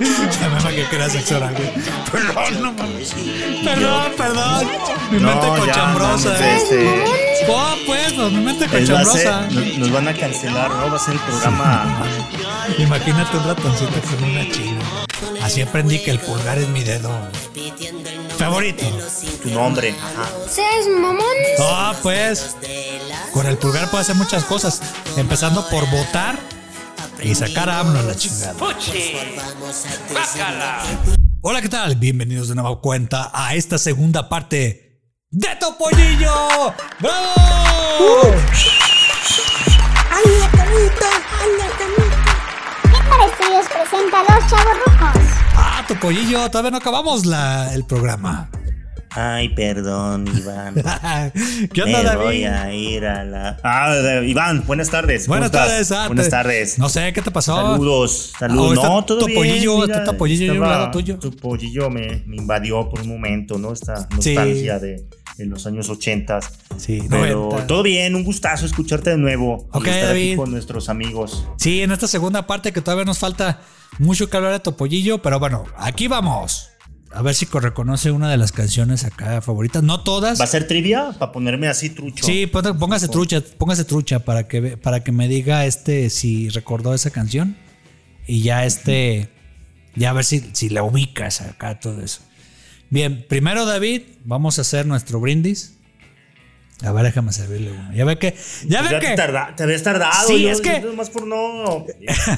Ya me imaginé que era sexo oral, güey. Perdón, no mames. Perdón, perdón. Mi mente No, ya, cochambrosa. mames, este, Oh, pues, pues, mi mente va a cochambrosa. nos, nos van a cancelar, ¿no? Va a ser el programa. Imagínate un ratoncito con una china. Así aprendí que el pulgar es mi dedo favorito. Tu nombre. Ajá. ¿Seas mamón? Ah, pues. Con el pulgar puedo hacer muchas cosas. Empezando por votar y sacar a AMLO a la chingada. Hola, ¿qué tal? Bienvenidos de nueva cuenta a esta segunda parte de Topollillo. ¡Bravo! ¡Anda, camita! ¡Anda, camita! Pípara Estudios presenta a los chavos rucos. Ah, Topollillo, todavía no acabamos la, el programa. Ay, perdón, Iván. ¿Qué onda, Me David? voy a ir a la. Ah, Iván, buenas tardes. ¿Cómo Buenas tardes, ah, Buenas tardes. No sé, ¿qué te pasó? Saludos, saludos. está no, todo Topollillo, bien. mira, está Topollillo ahí a un estaba- lado tuyo. Topollillo me, me invadió por un momento, ¿no? Esta Sí. nostalgia de, de los años 80. Sí, Pero 90. todo bien, un gustazo escucharte de nuevo. Ok, y estar David. aquí con nuestros amigos. Sí, en esta segunda parte que todavía nos falta mucho que hablar de Topollillo, pero bueno, aquí vamos. A ver si reconoce una de las canciones acá favoritas. No todas. ¿Va a ser trivia? Para ponerme así trucho. Sí, póngase trucha, póngase trucha para que, para que me diga este si recordó esa canción. Y ya este, ya a ver si, si la ubicas acá, todo eso. Bien, primero David, vamos a hacer nuestro brindis. A ver, déjame servirle uno. Ya ve que, ya ve ya te, que. tarda- te habías tardado. Sí, yo- es que- yo Nomás por no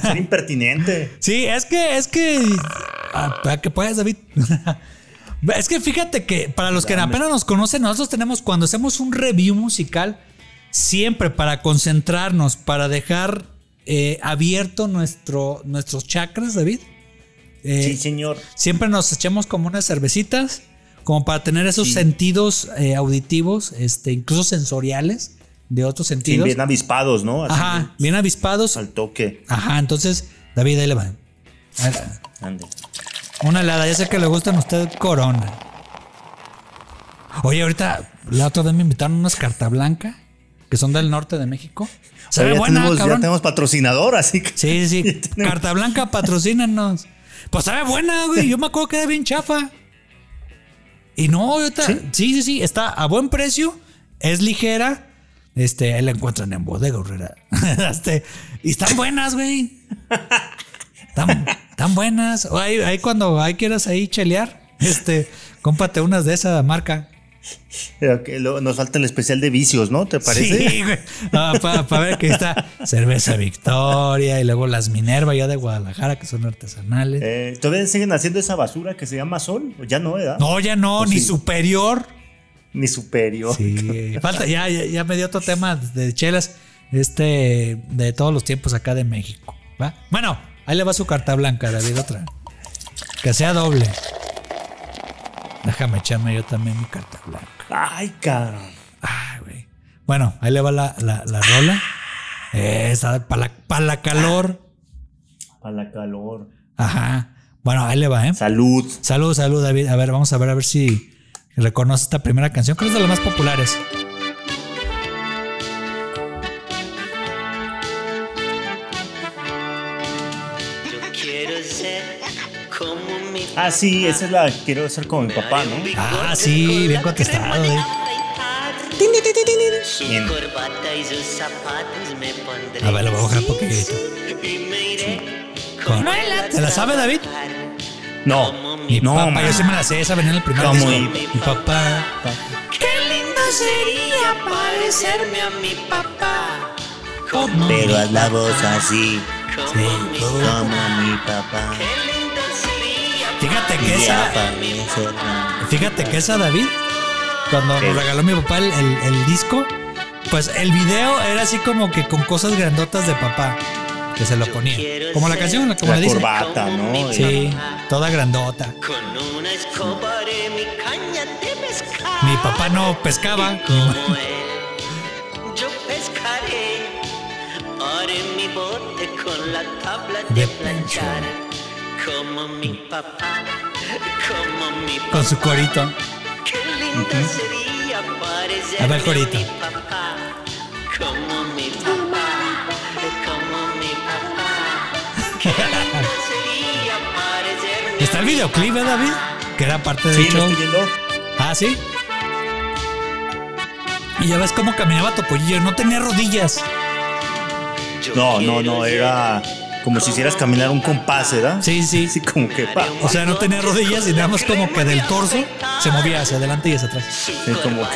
ser impertinente. Sí, es que, es que. Ah, Para que puedas, David. Es que fíjate que para los que apenas nos conocen, nosotros tenemos cuando hacemos un review musical, siempre para concentrarnos, para dejar eh, abierto nuestro, nuestros chakras, David. eh, Sí, señor. siempre nos echamos como unas cervecitas, como para tener esos Sí. sentidos eh, auditivos, este, incluso sensoriales, de otros Sí, sentidos. bien avispados, ¿no? Así Ajá, bien avispados. Al toque. Ajá, entonces, David, ahí le va. Ande. Una helada, ya sé que le gustan a usted Corona. Oye, ahorita la otra vez me invitaron unas carta blanca que son del norte de México. Se ve ya, buena, tenemos, ya cabrón. tenemos patrocinador, así que. Sí, sí, ya sí. tenemos- Carta blanca, patrocínanos. Pues sabe buena, güey. Yo me acuerdo que era bien chafa. Y no, ahorita, sí, sí, sí, está a buen precio, es ligera. Este, ahí la encuentran en bodega, Herrera. Este, y están buenas, güey. Están, están buenas. Ahí, ahí cuando ahí quieras ahí chelear, este, cómprate unas de esa marca. Que lo- nos falta el especial de vicios, ¿no? ¿Te parece? Sí, güey. para ver que está cerveza Victoria y luego las Minerva ya de Guadalajara que son artesanales. Eh, ¿Todavía siguen haciendo esa basura que se llama sol? ¿O ya no, ¿verdad? No, ya no, ¿O ni sí? superior. Ni superior. Sí, falta, ya, ya, ya me dio otro tema de chelas, este, de todos los tiempos acá de México. ¿va? Bueno, ahí le va su carta blanca, David, otra. Que sea doble. Déjame echarme yo también mi carta blanca. Ay, cabrón. Ay, güey. Bueno, ahí le va la, la, la rola. Esa, para la, pa' la calor. A la calor. Ajá. Bueno, ahí le va, ¿eh? Salud. Salud, salud, David. A ver, vamos a ver a ver si reconoce esta primera canción, que es de las más populares. Ah, sí, esa es la que quiero hacer con mi papá, ¿no? Ah, sí, bien contestado, eh. Su Bien. corbata y sus zapatos me pondré. A ver, lo voy a bajar un poquito. ¿Te la sabe, David? No. Mi no, papá, yo sí me la sé, esa venía en el primer ¿Cómo? disco. Mi papá. Qué lindo sería parecerme a mi papá. Como, Pero haz la voz así, como mi como mi papá. Qué Fíjate que esa, fíjate que esa David, cuando nos regaló mi papá el, el- el disco, pues el video era así como que con cosas grandotas de papá, que se lo ponía. Como la canción, como la La dice. corbata, ¿no? Sí, toda grandota. Con una escoba haré mi caña de pescar. Mi papá no pescaba. Como él, yo pescaré. Haré mi bote con la tabla de, De planchar. Como mi papá, como mi papá. Con su corito. Qué lindo sería parecerme A ver, corito. mi papá. Como mi papá, como mi papá. Qué lindo sería Está el videoclip, ¿eh, David? Que era parte del Sí, lo show. Ah, sí. Y ya ves cómo caminaba Topollillo. No tenía rodillas. No, no, no, era como si hicieras caminar un compás, ¿verdad? Sí, sí. Sí, como que pa. O sea, no tenía rodillas y nada más como que del torso se movía hacia adelante y hacia atrás. Sí, como,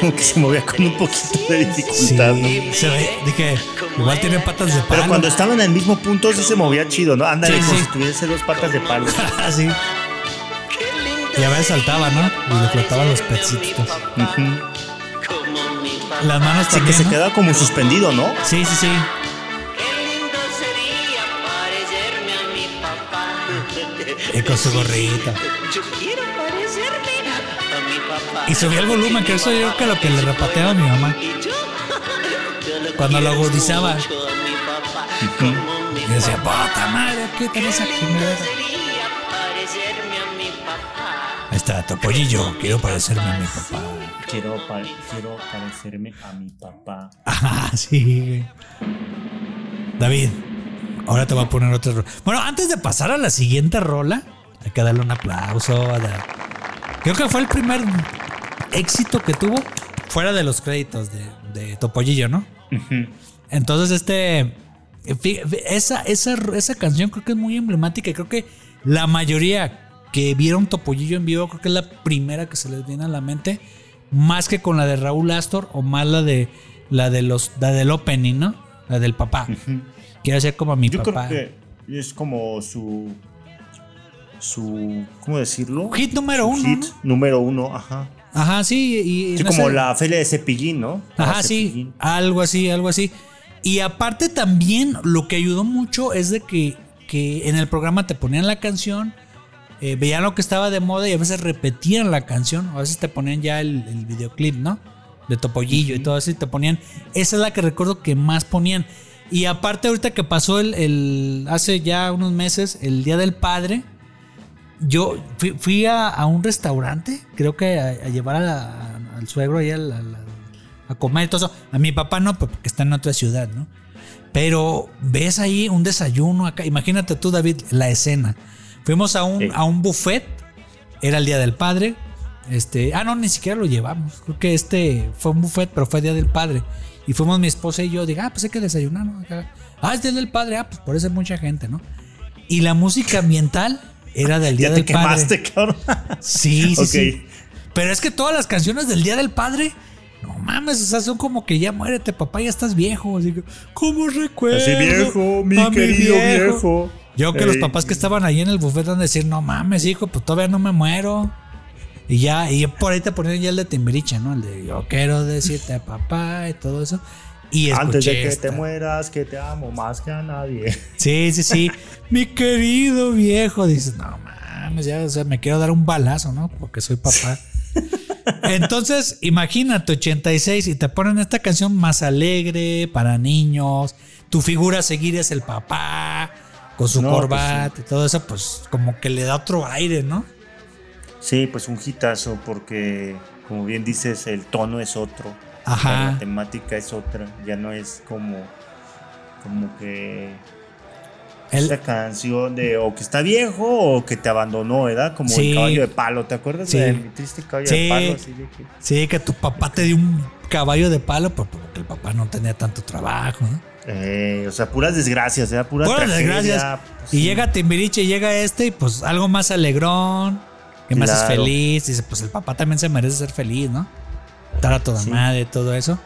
como que se movía con un poquito de dificultad, ¿no? Sí, se ve. Dije, igual tiene patas de palo. Pero cuando estaba en el mismo punto sí se movía chido, ¿no? Ándale, Sí, como sí. si tuviese dos patas de palo. Así. Y a veces saltaba, ¿no? Y le flotaban los pecitos. Las manos Sí, que también. se ¿no? quedaba como suspendido, ¿no? Sí, sí, sí. Y con su gorrita. Yo quiero parecerme a mi papá. Y subía el volumen, que eso yo que lo que le repateaba a mi mamá. Cuando lo agudizaba. Y decía, puta madre, ¿qué tenés aquí? sería parecerme a mi papá. Ahí está, Topollillo, quiero parecerme a mi papá. Quiero, quiero parecerme a mi papá. Ah, sí. David, ahora te voy a poner otra rola. Bueno, antes de pasar a la siguiente rola, hay que darle un aplauso a la- Creo que fue el primer éxito que tuvo fuera de los créditos de, de Topollillo, ¿no? Entonces, este. Esa, esa, esa canción creo que es muy emblemática y creo que la mayoría que vieron Topollillo en vivo, creo que es la primera que se les viene a la mente, más que con la de Raúl Astor o más la de la de los la del opening, ¿no? La del papá. Quiero ser como mi Yo papá. creo que es como su. Su. ¿Cómo decirlo? Hit número uno. Hit ¿no? número uno, ajá. Ajá, sí. Y Sí, como la feria de Cepillín, ¿no? Ajá, sí, Cepillín. algo así, algo así. Y aparte también lo que ayudó mucho es de que, que en el programa te ponían la canción, eh, veían lo que estaba de moda y a veces repetían la canción, a veces te ponían ya el, el videoclip, ¿no? De Topollillo y todo eso y te ponían, esa es la que recuerdo que más ponían. Y aparte ahorita que pasó el, el- hace ya unos meses, el Día del Padre, yo fui, fui a, a un restaurante, creo que a, a llevar a la- al suegro ahí a comer y todo eso. A mi papá no, pues, porque está en otra ciudad, ¿no? Pero ves ahí un desayuno acá. Imagínate tú, David, la escena. Fuimos a un, Sí. a un buffet. Era el día del padre. Este, ah, no, ni siquiera lo llevamos. Creo que este fue un buffet, pero fue día del padre. Y fuimos mi esposa y yo. Digo, ah, pues hay que desayunar, ¿no? Ah, es día del padre. Ah, pues por eso hay mucha gente, ¿no? Y la música ambiental era del día Ya del te padre. quemaste, cabrón. Sí, sí, Ok. sí. Pero es que todas las canciones del Día del Padre, no mames, o sea, son como que ya muérete, papá, ya estás viejo. Así que, ¿cómo recuerdo? Así viejo, mi querido viejo. Yo que los papás que estaban ahí en el buffet van a decir, no mames, hijo, pues todavía no me muero. Y ya, y por ahí te ponían ya el de Timbiriche, ¿no? El de yo quiero decirte papá y todo eso. Y Antes de que esta. te mueras, que te amo más que a nadie. Sí, sí, sí. Mi querido viejo. Dices, no mames, ya, o sea, me quiero dar un balazo, ¿no? Porque soy papá. Entonces, imagínate, 86 y te ponen esta canción más alegre para niños. Tu figura a seguir es el papá, con su No, pues corbata y todo eso, pues como que le da otro aire, ¿no? Sí, pues un hitazo porque, como bien dices, el tono es otro. Ajá. La temática es otra. Ya no es como, como que esa canción de o que está viejo o que te abandonó, ¿verdad? Como Sí. el caballo de palo. ¿Te acuerdas Sí. de mi triste caballo Sí. de palo? Así de que- sí, que tu papá te dio un caballo de palo, pero porque el papá no tenía tanto trabajo, ¿no? Eh, o sea, puras desgracias, ¿verdad? Pura Puras tragedia, desgracias. pues, y llega Timbiriche llega este y pues algo más alegrón, que más es Claro. feliz. Dice, pues el papá también se merece ser feliz, ¿no? Estar a toda Sí. madre, todo eso.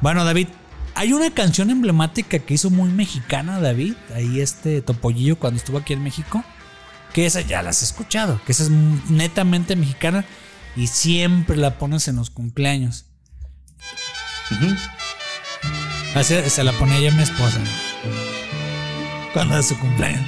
Bueno, David, hay una canción emblemática que hizo muy mexicana, David. Ahí este Topollillo cuando estuvo aquí en México. Que esa ya la has escuchado, que esa es netamente mexicana y siempre la pones en los cumpleaños. Así se la ponía yo a mi esposa. Cuando era su cumpleaños.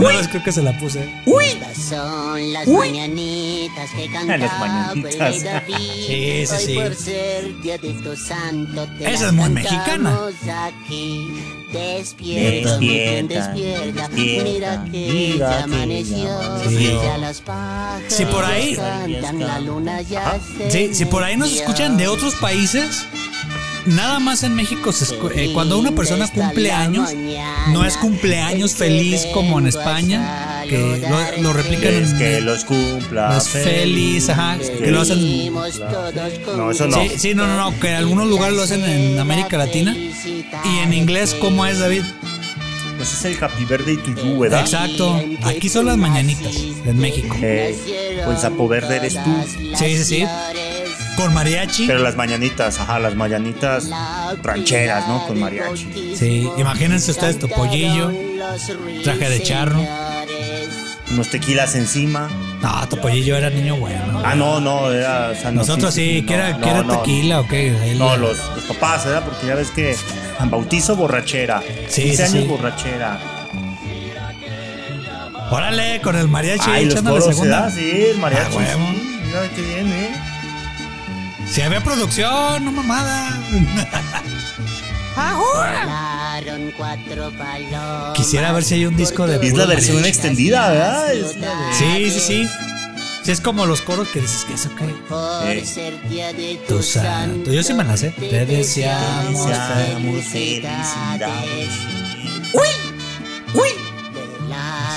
Una vez creo que se la puse. Estas son las mañanitas que cantaba Las el mañanitas. rey David. Sí, sí, Hoy sí. por ser día de tu santo te Esa es muy cantamos aquí. Despierta, virgen, Despierta, despierta, despierta, mira que mira ya que amaneció. Ya las Si por ahí- cantan, la luna ya se Sí, si por ahí nos escuchan de otros países, nada más en México se escu- eh, cuando una persona cumple años, no es cumpleaños feliz como en España, que lo, lo replican Es en que los cumpla. las feliz, ajá, que lo hacen. Vivimos todos con No, eso no. Sí, sí, no, no, no, que en algunos lugares lo hacen en América Latina. Y en inglés, ¿cómo es, David? Pues es el Happy Verde y Tuyú, ¿verdad? Exacto. Aquí son las mañanitas en México. Eh, o el sapo verde eres tú. Sí, sí, sí. Con mariachi. Pero las mañanitas, ajá, las mañanitas rancheras, ¿no? Con mariachi. Sí, imagínense ustedes tu pollillo, traje de charro. Unos tequilas encima. No, tu pollillo era niño bueno. Ah, no, no, era Nosotros sí, que era, no, que era no, tequila o qué. Él- No, los, los papás, ¿verdad? Porque ya ves que bautizo borrachera. Sí, 15 sí, años sí. borrachera. Órale, con el mariachi Ay, los echando la segunda. ¿verdad? Sí, el mariachi. Ah, sí. Mira qué bien, ¿eh? Si había producción, no mamada. Quisiera ver si hay un disco de. Y es la versión extendida, ¿verdad? Es la Sí, sí, sí. Sí, es como los coros que dices que eso qué. Por Eh. ser día de Tu tu santo. Yo sí me la sé. Te deseamos. Deseamos felicidades.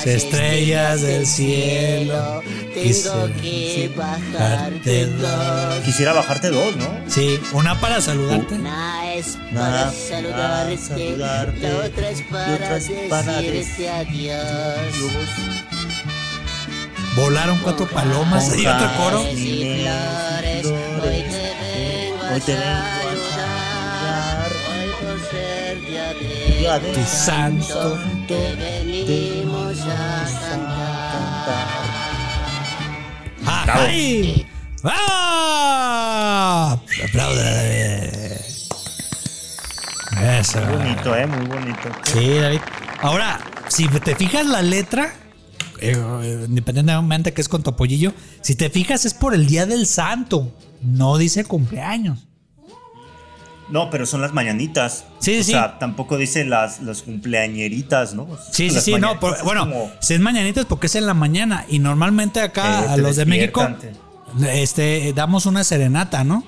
Las Estrellas del cielo. Tengo Quisiera que bajarte dos. Quisiera bajarte dos, ¿no? Sí, una para saludarte. Una es para saludarte, saludarte, la otra es y para otra es para decirte adiós. Volaron cuatro palomas y otro coro. Y flores, hoy te vengo Hoy te vengo a a saludar, hoy por ser día Día de de Tu santo. te venimos cantar. ¡Ay! ¡Ah! Aplaude. Eso. Muy bonito, ¿eh? Muy bonito. Sí, David. Ahora, si te fijas la letra, eh, independientemente que es con topollillo, si te fijas es por el día del santo. No dice cumpleaños. No, pero son las mañanitas. Sí, o sí. sea, tampoco dice las, las cumpleañeritas, ¿no? Sí, sí, sí, no, por- bueno, como- si es mañanitas porque es en la mañana y normalmente acá Eh, a los de México este damos una serenata, ¿no?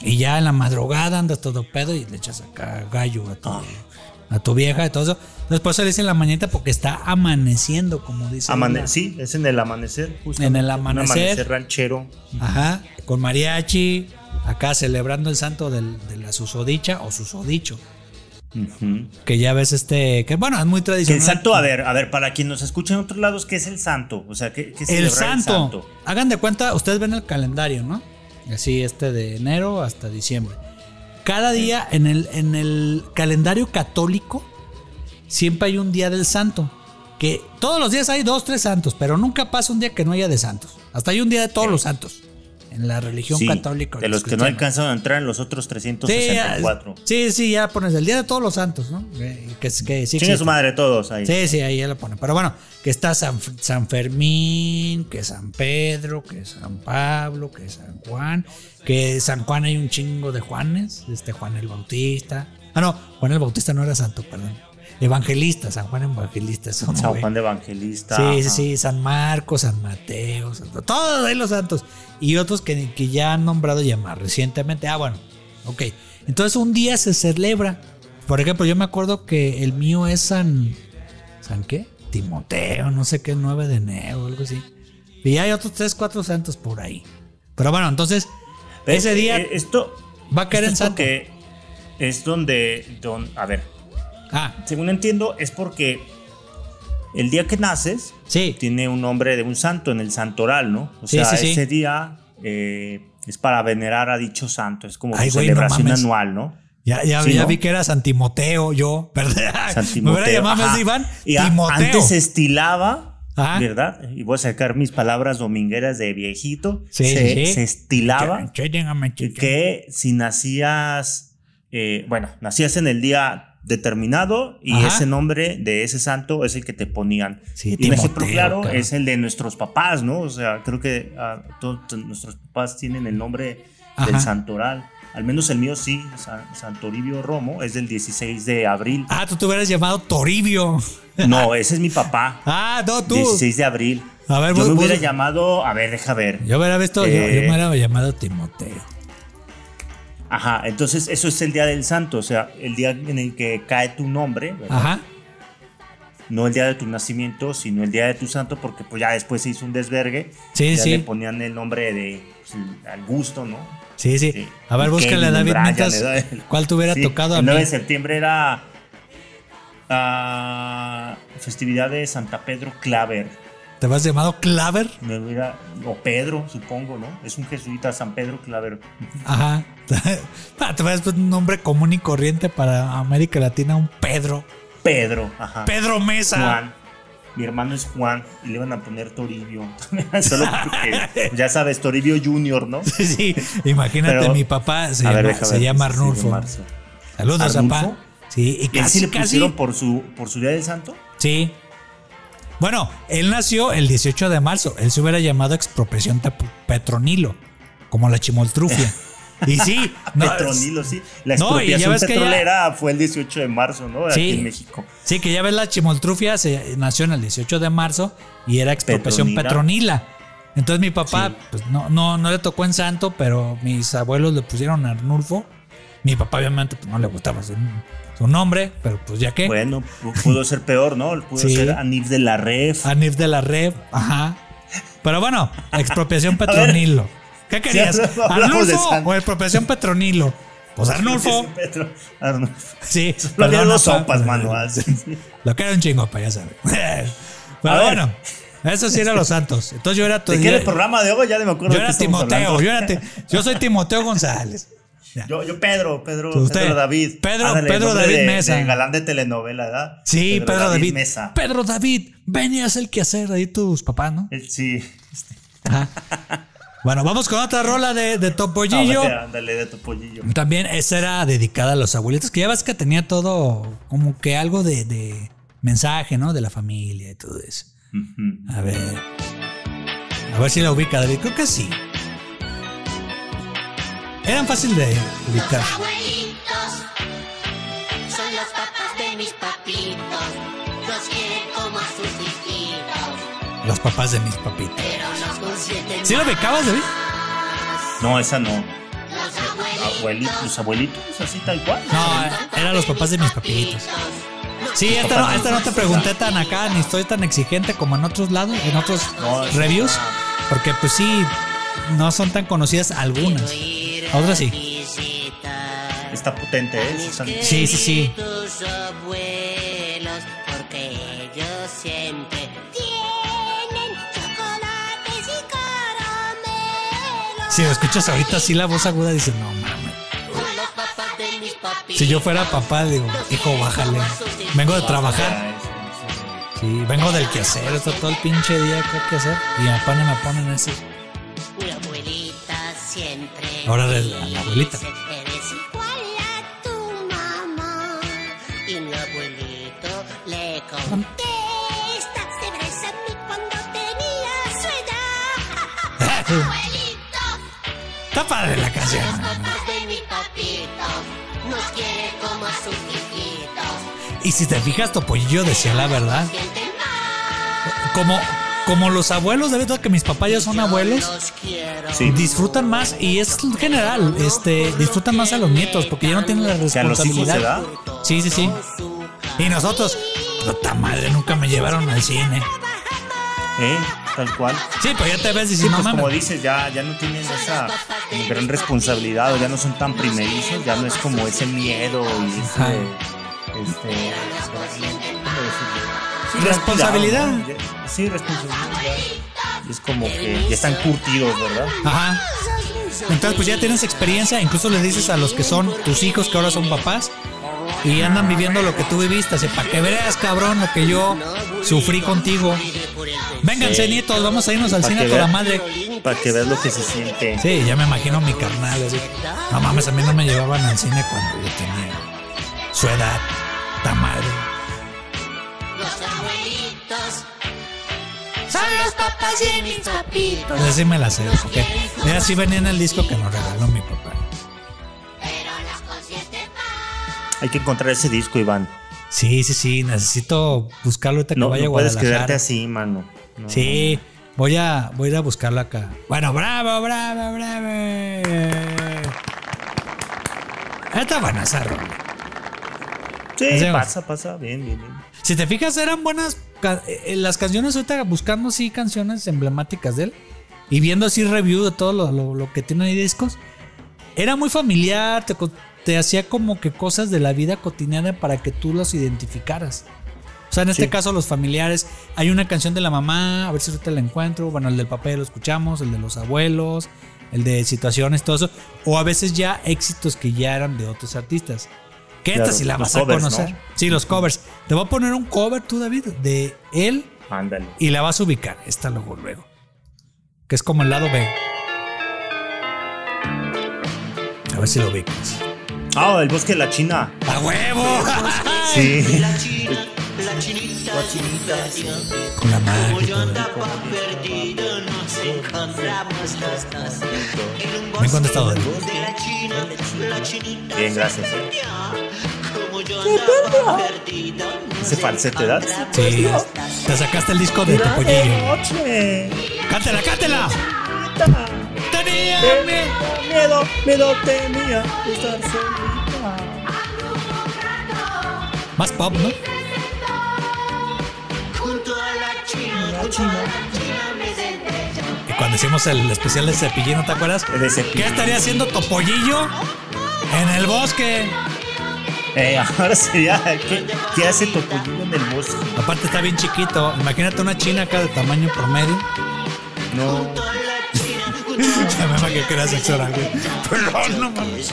Y ya en la madrugada andas todo pedo y le echas acá gallo a tu, a tu vieja y todo eso. Por eso le dicen la mañanita porque está amaneciendo, como dice. Amane- sí, es en el amanecer. justamente. En el Un amanecer. amanecer ranchero. Ajá, con mariachi, acá celebrando el santo del- de la susodicha o susodicho. Que ya ves este, que bueno, es muy tradicional. el santo, a ver, a ver, para quien nos escucha en otros lados, ¿qué es el santo? O sea, ¿qué, qué El celebrar santo. Hagan de cuenta, ustedes ven el calendario, ¿no? Así este de enero hasta diciembre. Cada día en el, en el calendario católico siempre hay un día del santo. Que todos los días hay dos, tres santos, pero nunca pasa un día que no haya de santos. Hasta hay un día de todos los santos. En la religión Sí, católica. de los que no alcanzan a entrar en los otros Sí, 364. sí, sí, ya pones el día de todos los santos, ¿no? Que, que, que sí su madre todos ahí. Sí, sí, ahí ya lo ponen. Pero bueno, que está San, San Fermín, que San Pedro, que San Pablo, que San Juan, que San Juan hay un chingo de Juanes, este Juan el Bautista. Ah, no, Juan el Bautista no era santo, perdón. Evangelista, San Juan Evangelista. como, San. Juan de Evangelista. Sí, sí, ajá. sí, San Marcos, San Mateo, San- todos ahí los santos. Y otros que, que ya han nombrado más recientemente. Ah, bueno, ok. Entonces un día se celebra. Por ejemplo, yo me acuerdo que el mío es San. ¿San qué? Timoteo, no sé qué, 9 de enero algo así. Y hay otros 3, 4 santos por ahí. Pero bueno, entonces, ese día eh, esto va a caer en esto santo. porque es donde, don- a ver, Ah, según entiendo, es porque el día que naces sí. tiene un nombre de un santo en el santoral, ¿no? O Sí, sea, sí, ese día eh, es para venerar a dicho santo. Es como Ay, su güey, no celebración anual, ¿no? Ya, ya, Sí, ya ¿no? vi que era San Timoteo, yo, ¿verdad? San Me hubiera Timoteo, llamado ajá. de Iván, Y Timoteo. antes se estilaba, Ajá. ¿verdad? Y voy a sacar mis palabras domingueras de viejito. Sí, se, sí, se estilaba que que si nacías, eh, bueno, nacías en el día determinado y Ajá. ese nombre de ese santo es el que te ponían. Sí, y un ejemplo claro es el de nuestros papás, ¿no? O sea, creo que ah, todos nuestros papás tienen el nombre del santoral. Al menos el mío sí, San, Santoribio Romo, es del 16 de abril. Ah, tú te hubieras llamado Toribio. No, ese es mi papá. Ah, no, tú. 16 de abril. A ver, yo vos- me hubiera vos- llamado, a ver, deja ver. Yo hubiera visto, yo- Eh, yo, me hubiera llamado Timoteo. Ajá, entonces eso es el día del santo, o sea, el día en el que cae tu nombre, ¿verdad? Ajá. no el día de tu nacimiento, sino el día de tu santo, porque pues ya después se hizo un desvergue. Sí, ya sí. le ponían el nombre de pues, al gusto, ¿no? Sí, sí. Sí. A ver, búscale Kevin, David. ¿Cuál te hubiera Sí, tocado a el mí? 9 de septiembre era ah, festividad de Santa Pedro Claver. ¿Te vas llamado Claver? O Pedro, supongo, ¿no? Es un jesuita, San Pedro Claver. Ajá. Ah, te vas un nombre común y corriente para América Latina, un Pedro. Pedro, ajá. Pedro Mesa. Juan. Mi hermano es Juan y le iban a poner Toribio. Solo porque, ya sabes, Toribio Junior, ¿no? Sí, sí. Imagínate, Pero- mi papá se ver, llama, se ver, llama Arnulfo. Saludos, papá. Sí, y ¿Y casi, sí le casi. pusieron por su, por su día del santo? Sí. Bueno, él nació el 18 de marzo. Él se hubiera llamado expropiación petronilo, como la chimoltrufia. Y sí, no, Petronilo, sí. La No, expropiación ves que ya- petrolera fue el 18 de marzo, ¿no? Aquí Sí. en México. Sí, que ya ves la chimoltrufia, se nació en el 18 de marzo y era expropiación Petronila. petronila. Entonces mi papá, Sí. pues no, no, no le tocó en santo, pero mis abuelos le pusieron Arnulfo. Mi papá obviamente pues, no le gustaba su, nombre, pero pues ya que. Bueno, pu- pudo ser peor, ¿no? Pudo Sí. ser Anif de la Ref. Anif de la Red, ajá. Pero bueno, expropiación petronilo. ¿Qué querías? Hablamos de ¿Arnulfo o expropiación petronilo? Pues Arnulfo. Petro- Arnulfo. Sí, Lo perdona, dos pa- sopas, mano. Lo que era un chingo, pa, ya sabes. Pero A ver. bueno, eso sí era los santos. Entonces yo era ¿De qué era el programa de hoy? Ya no me acuerdo yo era Timoteo, yo era yo soy Timoteo González. Yo, yo Pedro, Pedro, Usted. Pedro David. Pedro- Pedro David de- Mesa. de galán de telenovela, ¿verdad? Sí, Pedro, David. Mesa. Pedro David, ven y haz el quehacer ahí tus papás, ¿no? Sí. Ajá. Bueno, vamos con otra rola de, de Topollillo. Ándale, ándale, de tu pollillo. También esa era dedicada a los abuelitos, que ya ves que tenía todo como que algo de, de mensaje, ¿no? De la familia y todo eso. A ver. A ver si la ubica David. Creo que sí. Eran fácil de ubicar. Abuelitos son los papás de mis papitos. Los quieren como a sus hijitos, Los papás de mis papitos. pero los consienten ¿Sí la ubicabas, David? No, esa no. los abuelitos. Abuelitos, los abuelitos, así tal cual. No, eran los papás de mis papitos. Sí, esta no, esta no te pregunté tan acá, ni estoy tan exigente como en otros lados, en otros No, reviews. Porque pues sí, no son tan conocidas algunas. Otras sí. Está potente, ¿eh? Sí, Sí, sí, sí. tus abuelos, porque ellos siempre Tienen chocolates y caramelos. Si lo escuchas ahorita así la voz aguda, dices, no mames. Si yo fuera papá, digo, hijo, bájale. Vengo de trabajar. Sí, vengo del quehacer, está todo el pinche día que hay que hacer. Y mi papá no me ponen eso. Ahora eres la- abuelita. "Eres ¿Cuál a tu mamá? Y mi abuelito le contesta. Se parece a mí cuando tenía su edad. Abuelito, Está padre la canción. Los papás de mi papito nos quieren como a sus hijitos. Y si te fijas, Topollillo decía la verdad. Como, como los abuelos, de verdad que mis papás ya son abuelos. Sí. Disfrutan más, y es general, este, disfrutan más a los nietos porque ya no tienen la Que a los hijos se responsabilidad. da. Sí, sí, sí. Y nosotros, puta madre, nunca me llevaron al cine. ¿Eh? Tal cual. Sí, pero ya te ves dices, Sí, pues como dices, ya, ya no tienen esa como gran responsabilidad o ya no son tan primerizos, ya no es como ese miedo y ese, este, Responsabilidad. Sí, responsabilidad. Es como que ya están curtidos, ¿verdad? Ajá. Entonces, pues ya tienes experiencia, incluso le dices a los que son tus hijos que ahora son papás y andan viviendo lo que tú viviste, así para que veas, cabrón, lo que yo sufrí contigo. Vénganse, nietos, vamos a irnos al Pa' cine a que toda vean. madre. Para que veas lo que se siente. Sí, ya me imagino mi carnal. Así. No mames, a mí no me llevaban al cine cuando yo tenía su edad. Ta madre. Papás de mis papitos. Pues así me la sé, porque mira, así venía en el disco que nos regaló mi papá. Hay que encontrar ese disco, Iván. Sí, sí, sí, necesito buscarlo ahorita que No, vaya no a puedes Guadalajara. quedarte así, mano. No, Sí, voy a, voy a ir a buscarlo acá. Bueno, bravo, bravo, bravo. Está buena esa rola. Sí, pasa, pasa. Bien, bien, bien. Si te fijas, eran buenas las canciones ahorita buscando así canciones emblemáticas de él y viendo así review de todo lo, lo- lo que tiene ahí discos. Era muy familiar, te, te hacía como que cosas de la vida cotidiana para que tú los identificaras. O sea, en este Sí. caso, los familiares. Hay una canción de la mamá, a ver si ahorita la encuentro. Bueno, el del papá ya lo escuchamos, el de los abuelos, el de situaciones, todo eso. O a veces ya éxitos que ya eran de otros artistas. Que esta Claro, sí la los vas a covers, conocer. ¿no? Sí, los covers. Te voy a poner un cover tú, David, de él Ándale. y la vas a ubicar. Esta luego, luego. Que es como el lado B. A ver si lo ubicas. Ah, el bosque de la China. ¡A huevo! Sí. Chinita. Con la mano. Como yo andaba perdido, nos encontramos los dos. En un Bien contestado, bosque David. de la china, la chinita Bien, se gracias, eh. Como yo andaba perdido, nos ¿Ese falsete, dos. Te sacaste el disco de Topollillo. ¡Cántela, cántela! Tenía miedo. Miedo, miedo tenía de estar solita. Más pop, ¿no? La china. Y cuando hicimos el especial de Cepillín, ¿te acuerdas? El de Cepillín. ¿Qué estaría haciendo Topollillo en el bosque? Eh, ahora sería, ¿qué, qué hace Topollillo en el bosque? Aparte está bien chiquito. Imagínate una china acá de tamaño promedio. No. Ya me que era sexo. Perdón, no mames.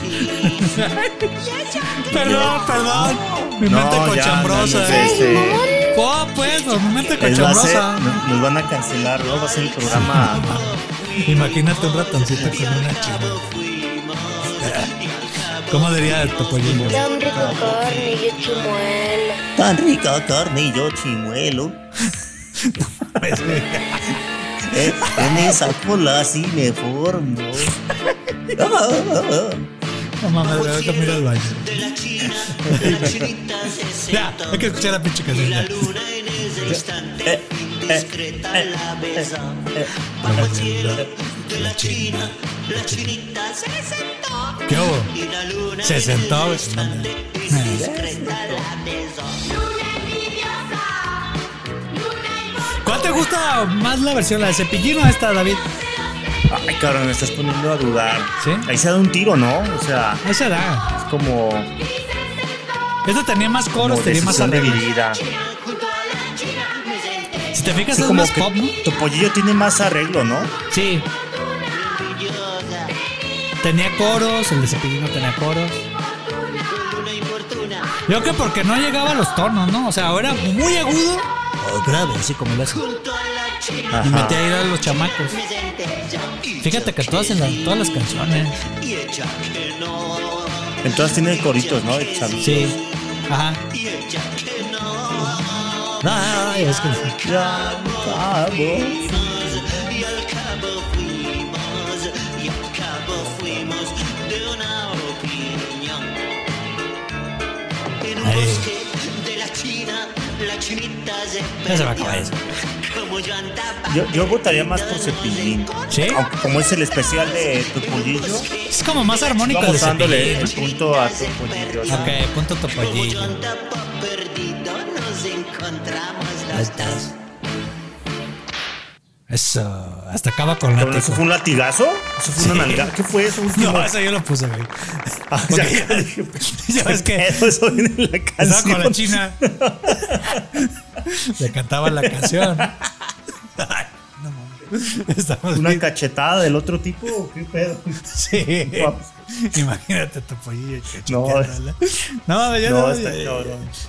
Perdón, perdón. Mi No, mente ya, cochambrosa. no, no sé, este, Oh, pues, mi mente les va a hacer- cochambrosa. nos, van a cancelar, ¿no? Va a ser el programa. Imagínate un ratoncito con una china. ¿Cómo diría el topollillo? Tan rico carne y chimuelo. Tan rica carne y yo chimuelo. En esa cola sí me formo. No mames, me voy a al baño. De se Ya, hay que escuchar la pinche canción. ya. luna en ese instante indiscreta la besó. Bajo el cielo de la china, la chinita se sentó. ¿Qué hubo? Se en sentó, ese güey. instante indiscreta la besó. ¿Cuál te gusta más la versión? ¿La de Cepillín o esta, David? Ay, cabrón, me estás poniendo a dudar. ¿Sí? Ahí se da un tiro, ¿no? O sea, Esa era. es como, Esta tenía más como coros, tenía más de arreglos. vida. Si te fijas, Sí, es como más que pop, ¿no? Topollillo tiene más arreglo, ¿no? Sí. Tenía coros, el de Cepillín no tenía coros. Yo creo que porque no llegaba a los tonos, ¿no? O sea, o era muy agudo o grave, así como lo hace. Y Ajá. metía ahí a los chamacos. Fíjate que todas, en la- todas las canciones. Entonces tiene coritos, ¿no? De chavito. Sí. Ajá. Ay, es que. Ya, cabo. Y al cabo fuimos, y al cabo fuimos de una opinión. En un Ahí. bosque de la China, la chinita se Ya se va a acabar eso. Yo Yo, votaría más por Cepillín. ¿Sí? Aunque como es el especial de Topollillo, Es como más armónico vamos de dándole el punto a Topollillo. ¿sí? Ok, punto dos. Eso. Hasta acaba con Pero ¿Eso látigo. fue un latigazo? ¿Eso fue una Sí. nalgada? ¿Qué fue eso último? No, eso yo lo puse, güey. Ah, ya, ya- dije, ya ves que eso viene en la estaba canción. con la china. Le cantaba la canción. Ay, no mames. Estamos ¿Una bien- cachetada del otro tipo? ¿Qué pedo? Sí. Imagínate tu pollillo. No, no, ya, no, ya-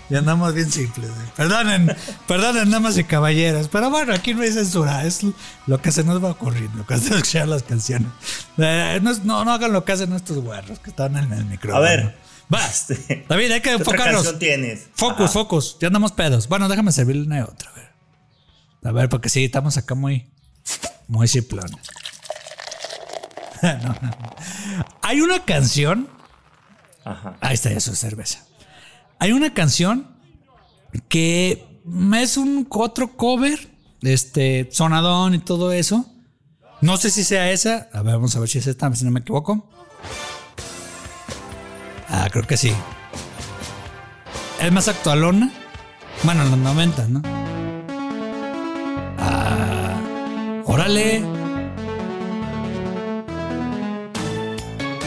ya andamos bien simples. Perdonen, perdonen, damas y caballeros. Pero bueno, aquí no hay censura. Es lo que se nos va ocurriendo cuando escuchar las canciones. Eh, no, no, no hagan lo que hacen estos guarros que están en el micrófono. A ver. Va. Este, David, hay que ¿Qué enfocarnos. canción tienes? Focus, Ajá. focus. Ya andamos pedos. Bueno, déjame servirle una y otra. A ver, a ver porque sí, estamos acá muy, muy ciplones. No, no. Hay una canción. Ajá. Ahí está ya su cerveza. Hay una canción que es un otro cover, este, sonadón y todo eso. No sé si sea esa. A ver, vamos a ver si es esta, si no me equivoco. Ah, creo que sí. es más actualona. Bueno, en los 90, ¿no? Ah, órale.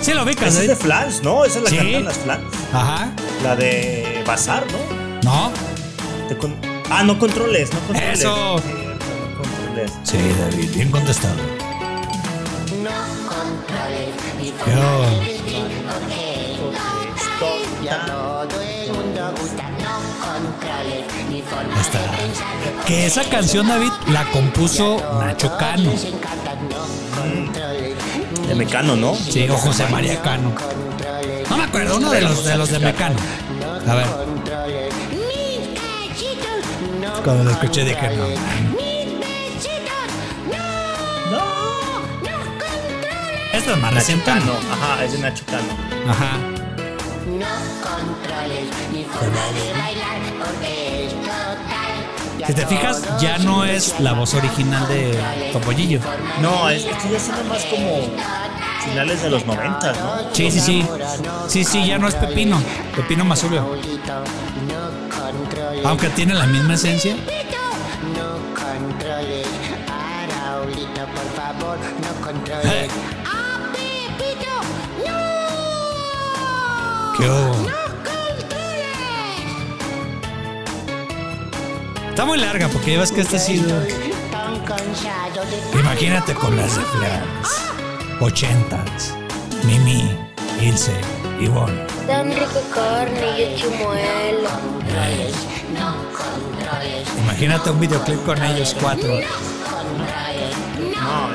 Sí, lo ubicas, Esa es ¿eh? de Flans, ¿no? Esa es la Sí. cantan las Flans. Ajá. La de Bazar, ¿no? No. Con- Ah, no controles, no controles. Eso. Sí, no controles. Sí, David, bien contestado. Yo. Que esa canción, David, la compuso Nacho Cano. De Mecano, ¿no? Sí, o José María Cano. No me acuerdo, uno de los de los de Mecano. A ver. Cuando lo escuché dije no. Esta es más reciente. Ajá, es de Nacho Cano. Ajá. Si te fijas, ya no es la voz original de Topollillo. No, es, esto ya suena más como finales de los 90, ¿no? Sí, sí, sí. Sí, sí, ya no es Pepino. Pepino Mazulio. Aunque tiene la misma esencia. Eh. ¿Qué hubo? Está muy larga porque ves que esta ha sido. Imagínate con las de Flans. Ochentas. Mimi, Ilse, Ivonne. Tan rico carne y el chimuelo. Imagínate un videoclip con ellos cuatro. No,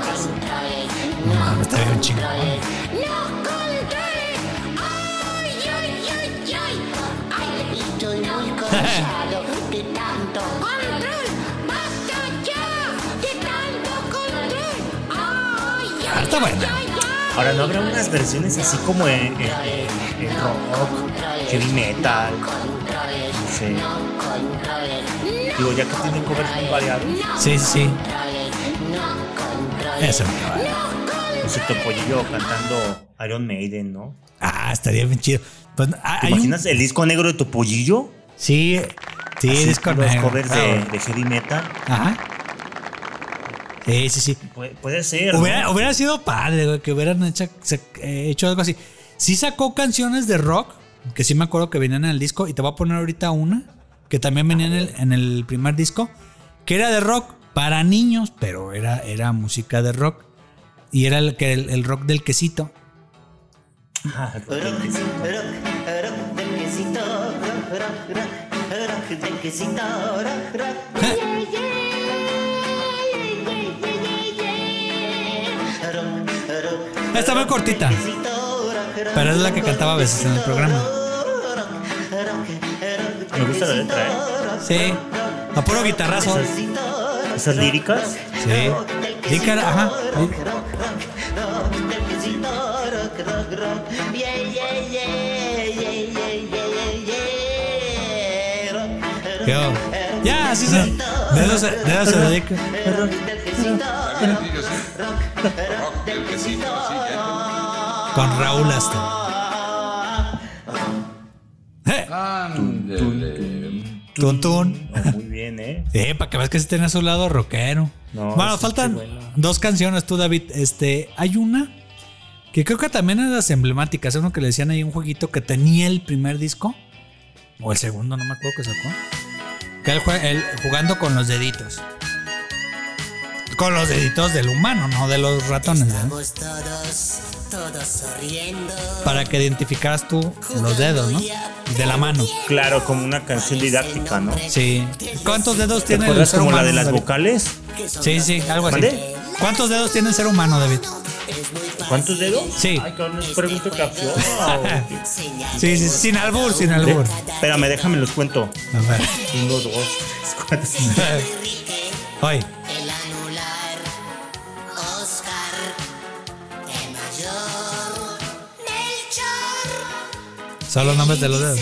No está bien chingón. Ah. Ahora, ¿no habrá unas versiones así como en, en- en rock, heavy metal? No sé. Digo, ya que tienen covers muy variados, Sí, sí, sí. Eso me acaba. no sé, Topollillo cantando Iron Maiden, ¿no? Ah, estaría bien chido. Pues, ah, ¿Te hay un- imaginas el disco negro de Topollillo? Sí, sí, Así, disco puros negro. covers de, de heavy metal. Ajá. Sí, sí, sí. Puede, puede ser. ¿no? Hubiera, sido padre, güey, que hubieran hecho, eh, algo así. Sí sacó canciones de rock, que sí me acuerdo que venían en el disco, y te voy a poner ahorita una, que también venía en el, en el primer disco, que era de rock para niños, pero era, era música de rock. Y era el, que el, el rock del quesito. Ah, Rock, rock, rock del quesito, rock, rock, rock, Está muy cortita, pero es la que cantaba a veces en el programa. Me gusta la letra, ¿eh? Sí, a puro guitarrazo. Esas líricas. Sí. Lícara, ajá. Ya, así se. De eso se, de eso se dedica. rock del quesito, rock, rock del quesito, rock. Con Raúl hasta. Eh, Tun, tun. Muy bien, ¿eh? Sí, para que veas que sí tiene a su lado rockero. No, bueno, faltan bueno. dos canciones, tú, David. Este, hay una que creo que también es de las emblemáticas. Es uno que le decían ahí un jueguito que tenía el primer disco. O el segundo, no me acuerdo que sacó. Que él, jue- él jugando con los deditos. Con los deditos del humano, no de los ratones. ¿eh? Todos, todos sonriendo. Para que identificaras tú los dedos, ¿no? De la mano. Claro, como una canción didáctica, ¿no? Sí. ¿Cuántos dedos ¿Te tiene el ser como la humano? de las David? vocales? Sí, sí, algo así. ¿Cuántos dedos tiene el ser humano, David? ¿Cuántos dedos? Sí. Ay, cabrón, es pregunta capciosa. Sí, sí, sin albur, sin albur. Espérame, déjame los cuento. A ver. Uno, dos, cuatro. Hoy. El anular, Oscar, el mayor, Melchor, Son los nombres de los dedos.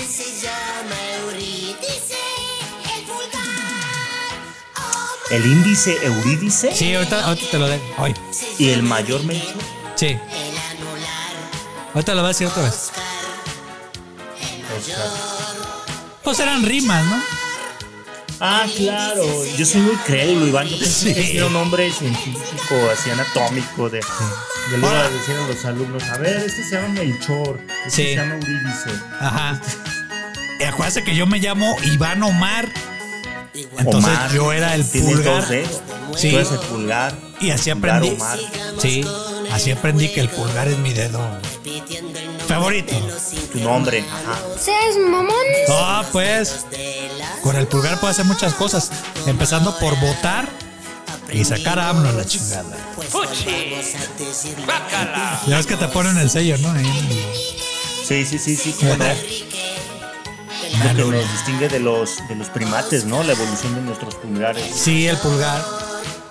El índice Eurídice Sí, ahorita, ahorita te lo dejo. Hoy. y el mayor Melchor. Sí. el anular, Ahorita lo voy a decir otra vez. Oscar, el mayor, Pues eran rimas, ¿no? Ah, claro. Yo soy muy crédulo, Iván. Yo pensé que era un hombre científico, así anatómico. De, Yo le iba a decir a los alumnos: A ver, este se llama Melchor. Este Sí. se llama Eurídice. Ajá. Y acuérdense que yo me llamo Iván Omar. Entonces Omar, yo era el pulgar. dedos. Sí. Tú eres el pulgar. Y así Pulgar aprendí. Omar. Sí, así aprendí que el pulgar es mi dedo favorito. Tu nombre. Ajá. ¿Seas mamón? Ah, pues con el pulgar puedo hacer muchas cosas, empezando por votar y sacar a AMLO a la chingada. Ya ves que te ponen el sello, ¿no? Ahí Sí, sí, sí, sí. cómo no. Lo que nos distingue de los, de los primates, ¿no? La evolución de nuestros pulgares. Sí, el pulgar.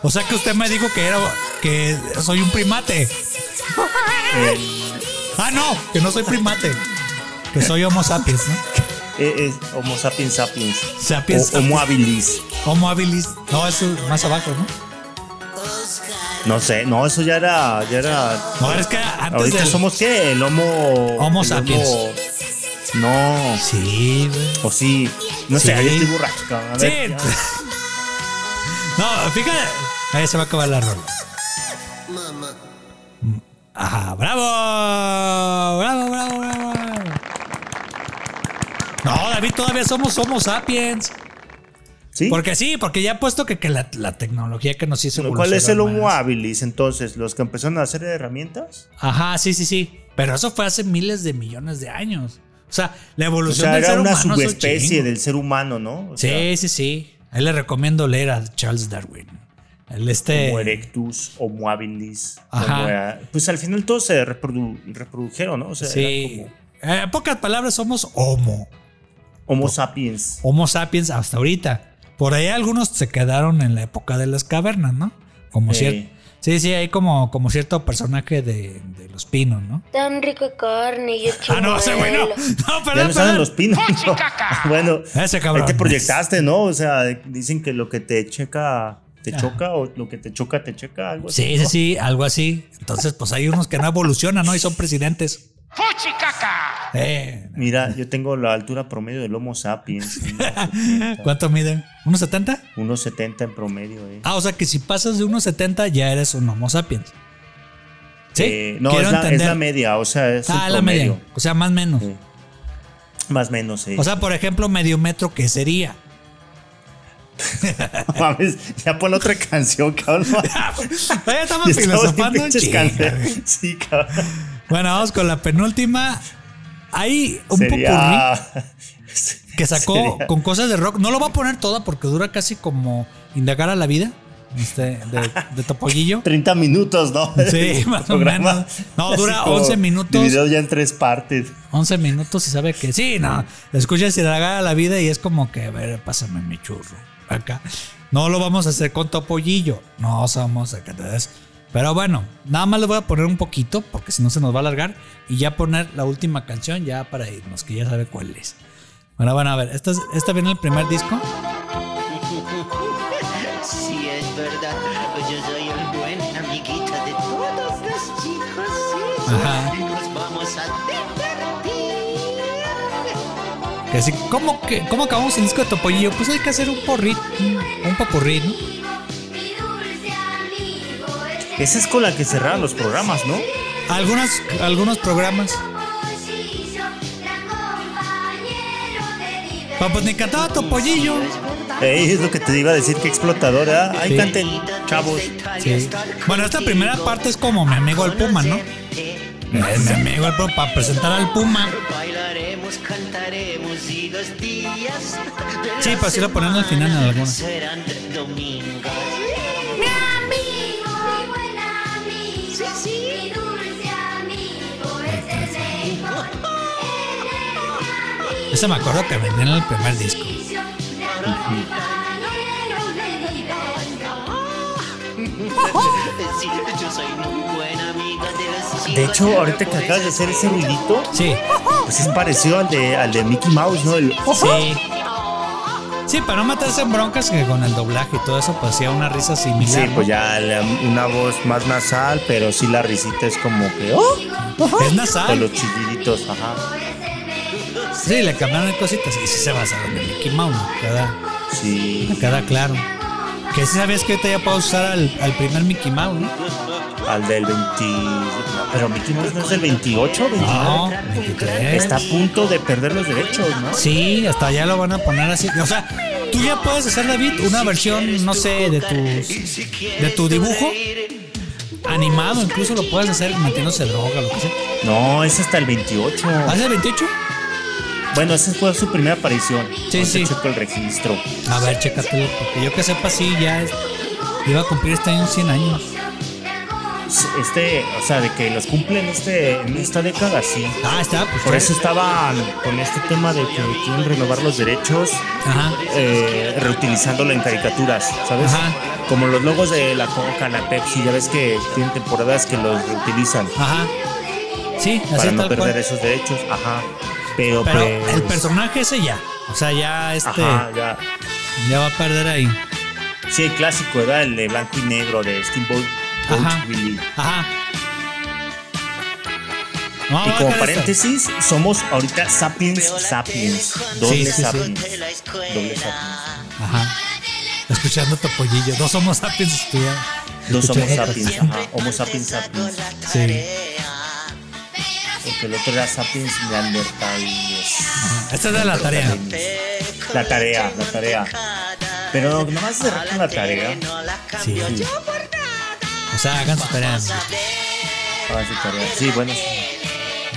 O sea que usted me dijo que era que soy un primate. El- Ah, no, que no soy primate. Que soy Homo sapiens, ¿no? eh, es Homo sapiens sapiens. Sapiens O Homo habilis. Homo habilis. No, eso es más abajo, ¿no? No sé, no, eso ya era. Ya era No, es que antes Ahorita del- somos qué? El Homo. Homo el sapiens. No. Sí, güey. O sí. No Sí. sé, ahí estoy borracho, cabrón. A Sí. ver, ya. No, fíjate. Ahí se va a acabar la rola. Ajá, bravo. Bravo, bravo, bravo. No, David, todavía somos Homo sapiens. ¿Sí? Porque sí, porque ya he puesto que, que la, la tecnología que nos hizo ¿Cuál es el Homo habilis entonces? ¿Los que empezaron a hacer herramientas? Ajá, sí, sí, sí. Pero eso fue hace miles de millones de años. O sea, la O evolución sea, del era ser una humano subespecie del ser humano, ¿no? O sea, Sí, sí, sí. Ahí le recomiendo leer a Charles Darwin. El este. Homo erectus, Homo habilis. Ajá. Homo pues al final todos se reprodu- reprodujeron, ¿no? O sea, Sí. como Eh, En pocas palabras, somos Homo. Homo sapiens. Homo sapiens hasta ahorita. Por ahí algunos se quedaron en la época de las cavernas, ¿no? Como Sí. cierto. Sí, sí, hay como, como cierto personaje de, de los pinos, ¿no? Tan rica carne y el Ah, no, ese güey no. No, Ya perdón, no están en los pinos. ¿no? bueno, Ese cabrón. ahí te proyectaste, ¿no? O sea, dicen que lo que te checa, te Ah. choca, o lo que te choca, te checa, algo así. Sí, sí, sí, algo así. Entonces, pues hay unos que no evolucionan, ¿no? Y son presidentes. Eh, Mira, yo tengo la altura promedio del Homo sapiens. ¿Cuánto miden? ¿1.70? 1,70 en promedio, eh. Ah, o sea que si pasas de 1.70 ya eres un Homo sapiens. ¿Sí? Eh, no, Quiero es la, es la media, o sea, es Ah, el la media. promedio. O sea, más o menos. Sí. Más o menos, sí. O sea, por ejemplo, medio metro, ¿qué sería? Mames, ya pon otra canción, cabrón. Ya estamos Ya estamos en filosofando güey. Sí, cabrón. Bueno, vamos con la penúltima. Hay un popurrí Sería... que sacó sería- con cosas de rock. No lo voy a poner toda porque dura casi como indagar a la vida. Este, de, de Topollillo. 30 minutos, ¿no? Sí, El más o menos. No, dura Así como 11 minutos. Dividido ya en tres partes. 11 minutos y sabe que sí, no. Escuchas indagar a la vida y es como que, a ver, pásame mi churro. Acá. No lo vamos a hacer con Topollillo. No somos secretarios. Pero bueno, nada más le voy a poner un poquito porque si no se nos va a alargar. Y ya poner la última canción ya para irnos, que ya sabe cuál es. Bueno, van a ver, esta, es- esta viene el primer disco. Si es verdad, yo soy el buen amiguita de todos los chicos. Sí, Ajá. Nos vamos a divertir. Que así, ¿cómo, que, ¿Cómo acabamos el disco de Topollillo? Pues hay que hacer un porrit, un, un popurrí, ¿no? Esa es con la que cerraron los programas, ¿no? Algunos, algunos programas. Pa, pues ni cantaba Topollillo. Eh, es lo que te iba a decir, que explotadora. Ahí Sí. canten, chavos. Sí. Bueno, esta primera parte es como mi amigo el Puma, ¿no? Es mi amigo el Puma, para presentar al Puma. Sí, pues sí lo ponen al final en algunas. Mi dulce amigo, es el mejor. Él es Ese me acuerdo que vendían en el primer disco. De hecho, ahorita que acabas de hacer ese ruidito, Sí, pues es parecido al de, al de Mickey Mouse, ¿no? El, sí. Sí, para no meterse en broncas que con el doblaje y todo eso, pues hacía una risa similar. Sí, pues ya la- una voz más nasal, pero sí la risita es como que. ¡Oh! Es Con nasal. los chilliditos, ajá. Sí, le cambiaron cositas y sí se basaron en Mickey Mouse. Queda, Sí. queda claro. Que si sabías que ahorita ya puedo usar al, al primer Mickey Mouse, ¿no? Al del 20. no, pero Mickey Mouse no es del 28, 29. No, 23. Está a punto de perder los derechos, ¿no? Sí, hasta ya lo van a poner así. O sea, tú ya puedes hacer, David, una versión, no sé, de tu, de tu dibujo animado. Incluso lo puedes hacer metiéndose droga, lo que sea. No, es hasta el 28. ¿Hace el 28? Bueno, esa fue su primera aparición. Sí, sí. checo el registro. A ver, chécate, porque yo que sepa, sí, ya es- iba a cumplir este año 100 años. Este, o sea, de que los cumplen este, en esta década, sí. Ah, está, pues. Por eso estaban con este tema de que quieren renovar los derechos, Ajá. eh, reutilizándolo en caricaturas, ¿sabes? Ajá. Como los logos de la Coca, la Pepsi, ya ves que tienen temporadas que los reutilizan Ajá. Sí, así para no tal perder cual. esos derechos. Ajá. Pero, Pero pues, el personaje ese ya. O sea, ya este. Ajá, ya. Ya va a perder ahí. Sí, el clásico, ¿verdad? El de blanco y negro de Steamboat Boat Ajá. Willie. Ajá. No, Y como paréntesis, somos ahorita Sapiens Sapiens. Doble Sí, sí, sí. Sapiens. Doble Sapiens. Ajá. Escuchando Topollillo. Dos somos sapiens estudiando. Dos Homo Escucha- Sapiens. Ajá. Homo Sapiens Sapiens. Sí. Porque el otro era Sapiens Neanderthales. Esta es la tarea. La tarea, la tarea. Pero nomás se con la tarea. Sí. O sea, hagan su tarea. Hagan su tarea. Sí, bueno.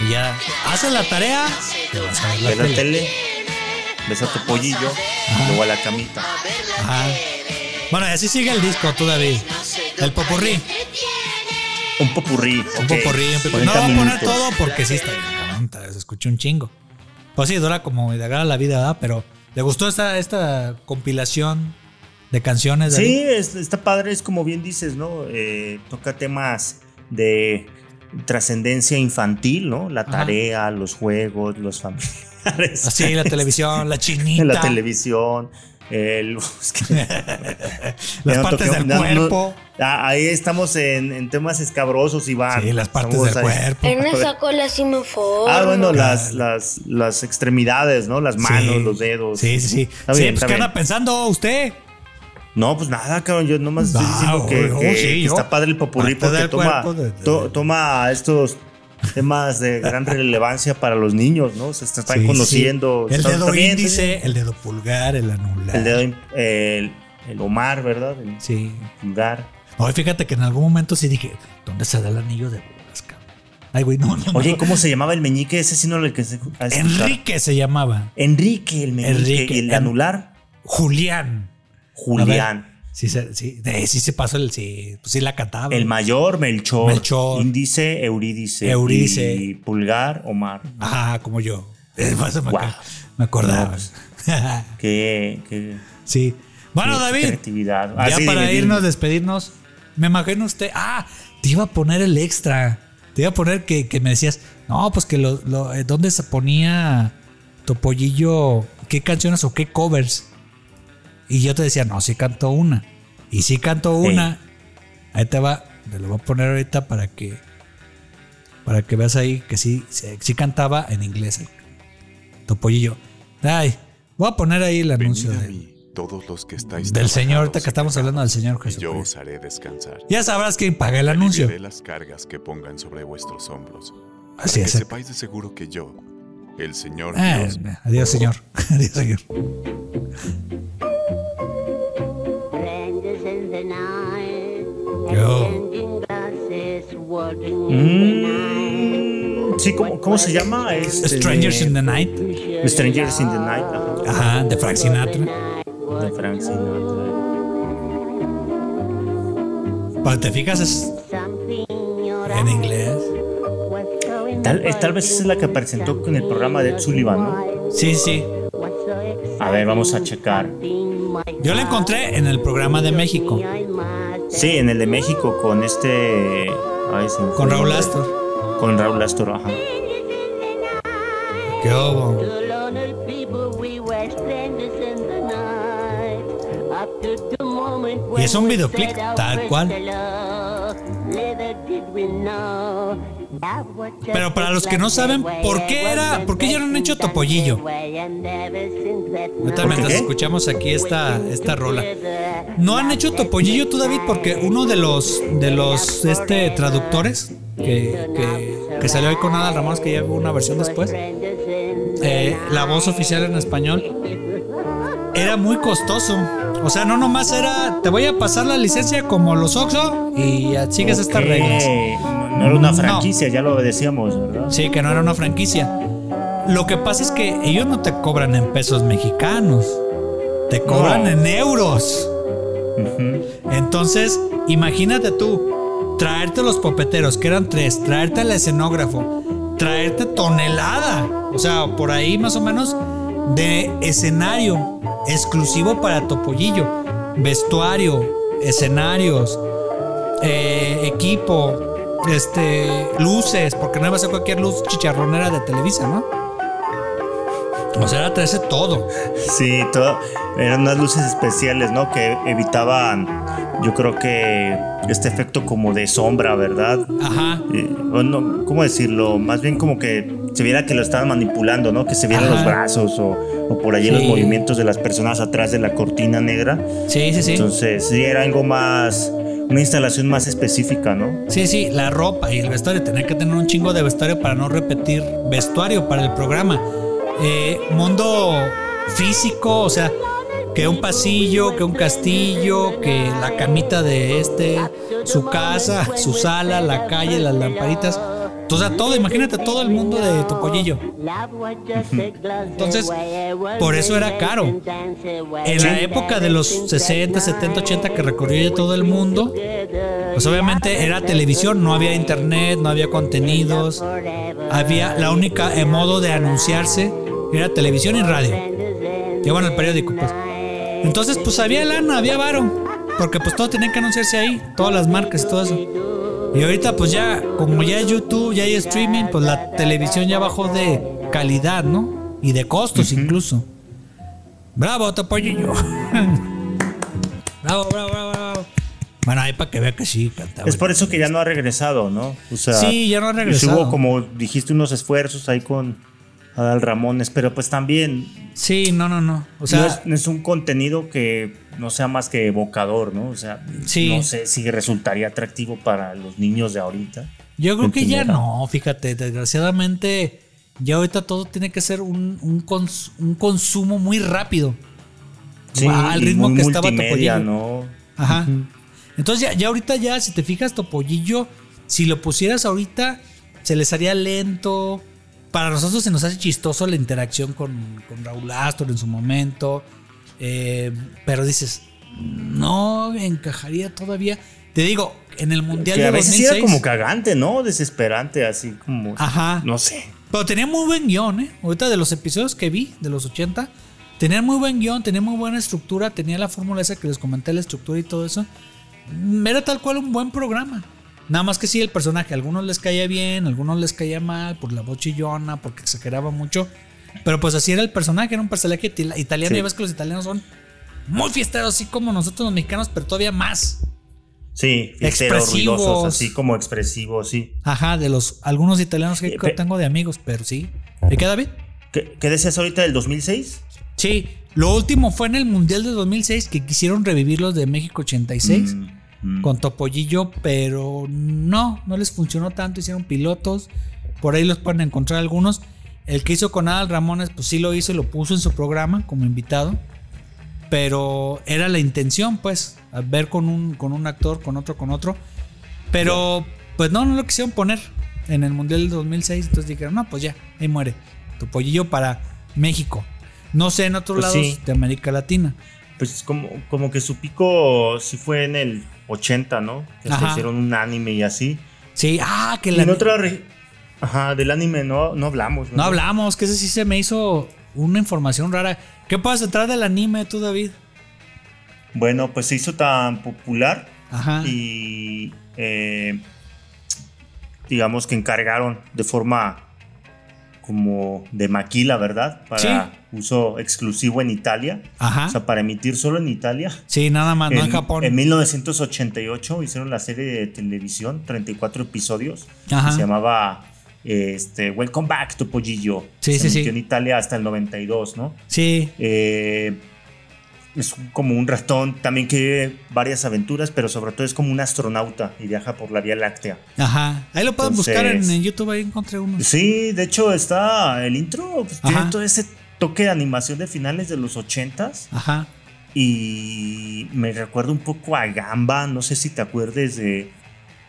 Y ya. Haces la tarea. Te vas a ver la tele. tele. Ves a tu pollillo. Luego a la camita. Ajá. Bueno, y así sigue el disco todavía. El popurrí. Un popurrí. Un ok. popurrí. un popurrí. 40 No voy a poner minutos. todo porque sí está bien, Se escucha un chingo. Pues sí, dura como de agarra la vida, ¿verdad? Pero ¿le gustó esta, esta compilación de canciones? David? Sí, es- está padre, es como bien dices, ¿no? Eh, toca temas de trascendencia infantil, ¿no? La Ajá. tarea, los juegos, los familiares. Así, la televisión, la chinita. la televisión. El- Las no partes del no- cuerpo. Ah, ahí estamos en, en temas escabrosos, Iván. Sí, las partes Estamos del ahí. cuerpo. Él me sacó la simoforma. Ah, bueno, las, las, las extremidades, ¿no? Las manos, Sí. los dedos. Sí, sí, sí. Está sí, bien, pues está ¿qué bien. anda pensando usted? No, pues nada, cabrón. Yo nomás estoy Ah, diciendo que, oh, que- sí, que yo. está padre el popurrí porque toma, cuerpo de- de- to- toma estos temas de gran relevancia para los niños, ¿no? Se están Sí, conociendo. sí. El dedo está índice, el dedo pulgar, el anular. El dedo, el, el Omar, ¿verdad? El Sí. pulgar. Oye, fíjate que en algún momento sí dije, ¿dónde se da el anillo de bodas, cabrón? Ay, güey, no, no. Oye, no. ¿cómo se llamaba el meñique? Ese sí no lo que se. Enrique se llamaba. Enrique, el meñique. Enrique, y el en- anular, Julián. Julián. Sí, se- sí, de- sí se pasó el. Sí, pues sí la cantaba. El mayor, Melchor. Melchor. Índice, Eurídice. Eurídice. Y pulgar, Omar. Ah, como yo. Eso me, me acordaba. No. Qué, qué, sí. Bueno, qué David, creatividad. Ah, ya sí, para dime, irnos, despedirnos, me imagino usted. Ah, te iba a poner el extra. Te iba a poner que, que me decías, no, pues que lo, lo- eh, ¿dónde se ponía Topollillo? ¿Qué canciones o qué covers? Y yo te decía, no, sí cantó una. Y sí cantó una. Ahí te va, te lo voy a poner ahorita para que para que veas ahí que sí, sí, sí cantaba en inglés. Topollillo. Ay, voy a poner ahí el anuncio de- mí, todos los que estáis del Señor, ahorita que estamos hablando del Señor yo os haré descansar. Ya sabrás quién paga el anuncio. Aliviaré las cargas que pongan sobre vuestros hombros. para Así que es. sepáis de seguro que yo, el Señor Dios, adiós, Señor. adiós, Señor. Yo. Mm, sí, ¿cómo, cómo se llama? Este, Strangers in the Night. Strangers in the Night. ajá, Ajá, de Frank Sinatra. De Frank Sinatra. Pero te fijas, es en inglés. Tal, eh, tal vez es la que presentó con el programa de Ed Sullivan, ¿no? Sí, sí. A ver, vamos a checar. Yo la encontré en el programa de México. Sí, en el de México con este. ay, se me fue Con Raúl. Astor. Con Raúl Astor, ajá. ¿Qué hubo? Y es un videoclip tal cual. Pero para los que no saben, ¿por qué era, por qué ya no han hecho Topollillo? Ahorita mientras escuchamos aquí esta, esta rola. No han hecho Topollillo tú, David, porque uno de los de los este traductores que, que, que salió ahí con Adal Ramos, que ya hubo una versión después, eh, la voz oficial en español, era muy costoso. O sea, no nomás era, te voy a pasar la licencia como los Oxxo y sigues estas reglas. No, era una No. franquicia, ya lo decíamos, ¿verdad? Sí, que no era una franquicia. Lo que pasa es que ellos no te cobran en pesos mexicanos, te cobran No. en euros. Entonces, imagínate tú, traerte los popeteros, que eran tres, traerte al escenógrafo, traerte tonelada, o sea, por ahí más o menos de escenario exclusivo para Topollillo, vestuario, escenarios, eh, equipo, este, luces, porque no iba a ser cualquier luz chicharronera de Televisa, ¿no? O sea, era traerse todo. Sí, todo, eran unas luces especiales, ¿no? Que evitaban, yo creo que este efecto como de sombra, ¿verdad? Ajá. Eh, o no, ¿Cómo decirlo? Más bien como que se viera que lo estaban manipulando, ¿no? Que se vieran Ajá. los brazos o, o por allí Sí. los movimientos de las personas atrás de la cortina negra. Sí, sí, sí. Entonces, sí, era algo más, una instalación más específica, ¿no? Sí, sí, la ropa y el vestuario. Tener que tener un chingo de vestuario para no repetir vestuario para el programa. Eh, mundo físico, o sea, que un pasillo, que un castillo, que la camita de este, su casa, su sala, la calle, las lamparitas. O sea, todo, imagínate todo el mundo de Topollillo. Entonces, por eso era caro. En la época de los 60, 70, 80 que recorría todo el mundo, pues obviamente era televisión, no había internet, no había contenidos, había la única eh, modo de anunciarse era televisión y radio. Bueno, el periódico, pues. Entonces, pues había lana, había varo, porque pues todo tenía que anunciarse ahí, todas las marcas y todo eso. Y ahorita pues ya, como ya hay YouTube, ya hay streaming, pues la televisión ya bajó de calidad, ¿no? Y de costos incluso. Bravo, Topollillo. bravo, bravo, bravo, bravo. Bueno, ahí para que vea que sí cantaba. Es por eso que ya no ha regresado, ¿no? O sea, Sí, ya no ha regresado. Hubo, como dijiste, unos esfuerzos ahí con Adal Ramones, pero pues también Sí, no, no, no. O sea, no, es, no es un contenido que no sea más que evocador, ¿no? O sea, Sí. no sé si resultaría atractivo para los niños de ahorita. yo creo que ya no, fíjate, desgraciadamente ya ahorita todo tiene que ser un, un, cons- un consumo muy rápido. Sí, al y ritmo muy que estaba multimedia, Topollillo. ¿no? Ajá. Entonces ya, ya ahorita ya, si te fijas, Topollillo, si lo pusieras ahorita, se les haría lento. Para nosotros se nos hace chistoso la interacción con, con Raúl Astor en su momento. Eh, pero dices, no encajaría todavía. Te digo, en el Mundial Que de a veces sí 2006... era como cagante, ¿no? Desesperante, así como. Ajá. No sé. Pero tenía muy buen guion, ¿eh? Ahorita de los episodios que vi, de los 80, tenía muy buen guion, tenía muy buena estructura, tenía la fórmula esa que les comenté, la estructura y todo eso. Era tal cual un buen programa. Nada más que sí, el personaje, a algunos les caía bien, a algunos les caía mal, por la voz chillona, porque exageraba mucho. Pero pues así era el personaje, era un personaje itali- italiano. Sí. Y ves que los italianos son muy fiesteros, así como nosotros los mexicanos, pero todavía más. Sí, fiesteros, ruidosos, así como expresivos, sí. Ajá, de los algunos italianos que Eh, tengo de amigos, pero sí. ¿Y qué, David? ¿Qué, qué decías ahorita del 2006? Sí, lo último fue en el Mundial de 2006 que quisieron revivir los de México 86 Mm, mm. con Topollillo, pero no, no les funcionó tanto, hicieron pilotos, por ahí los pueden encontrar algunos. El que hizo con Adal Ramones, pues sí lo hizo y lo puso en su programa como invitado, pero era la intención, pues, ver con un, con un actor, con otro, con otro, pero pues no, no lo quisieron poner en el Mundial del 2006, entonces dijeron, no, pues ya, ahí muere, Topollillo para México. No sé en otros Pues lados sí. de América Latina. Pues como, como que su pico sí fue en el 80, ¿no? Que se hicieron un anime y así. Sí, ah, que Y la... en otra Ajá, del anime no, no hablamos. No hablamos, que ese sí se me hizo una información rara. ¿Qué puedes entrar del anime tú, David? Bueno, pues se hizo tan popular Ajá. y eh, digamos que encargaron de forma como de maquila, ¿verdad? Para uso exclusivo en Italia. Ajá. O sea, para emitir solo en Italia. Sí, nada más, no en Japón. En 1988 hicieron la serie de televisión, 34 episodios. Ajá. Que se llamaba este, Welcome Back to Pollillo. Sí, se sí, sí. emitió en Italia hasta el 92, ¿no? Sí, Eh, es como un ratón también que vive varias aventuras, pero sobre todo es como un astronauta y viaja por la Vía Láctea. ajá. Ahí lo pueden Entonces- buscar en, en YouTube, ahí encontré uno. Sí, de hecho está el intro, pues, tiene todo ese toque de animación de finales de los 80s Ajá. y me recuerda un poco a Gamba, no sé si te acuerdes de...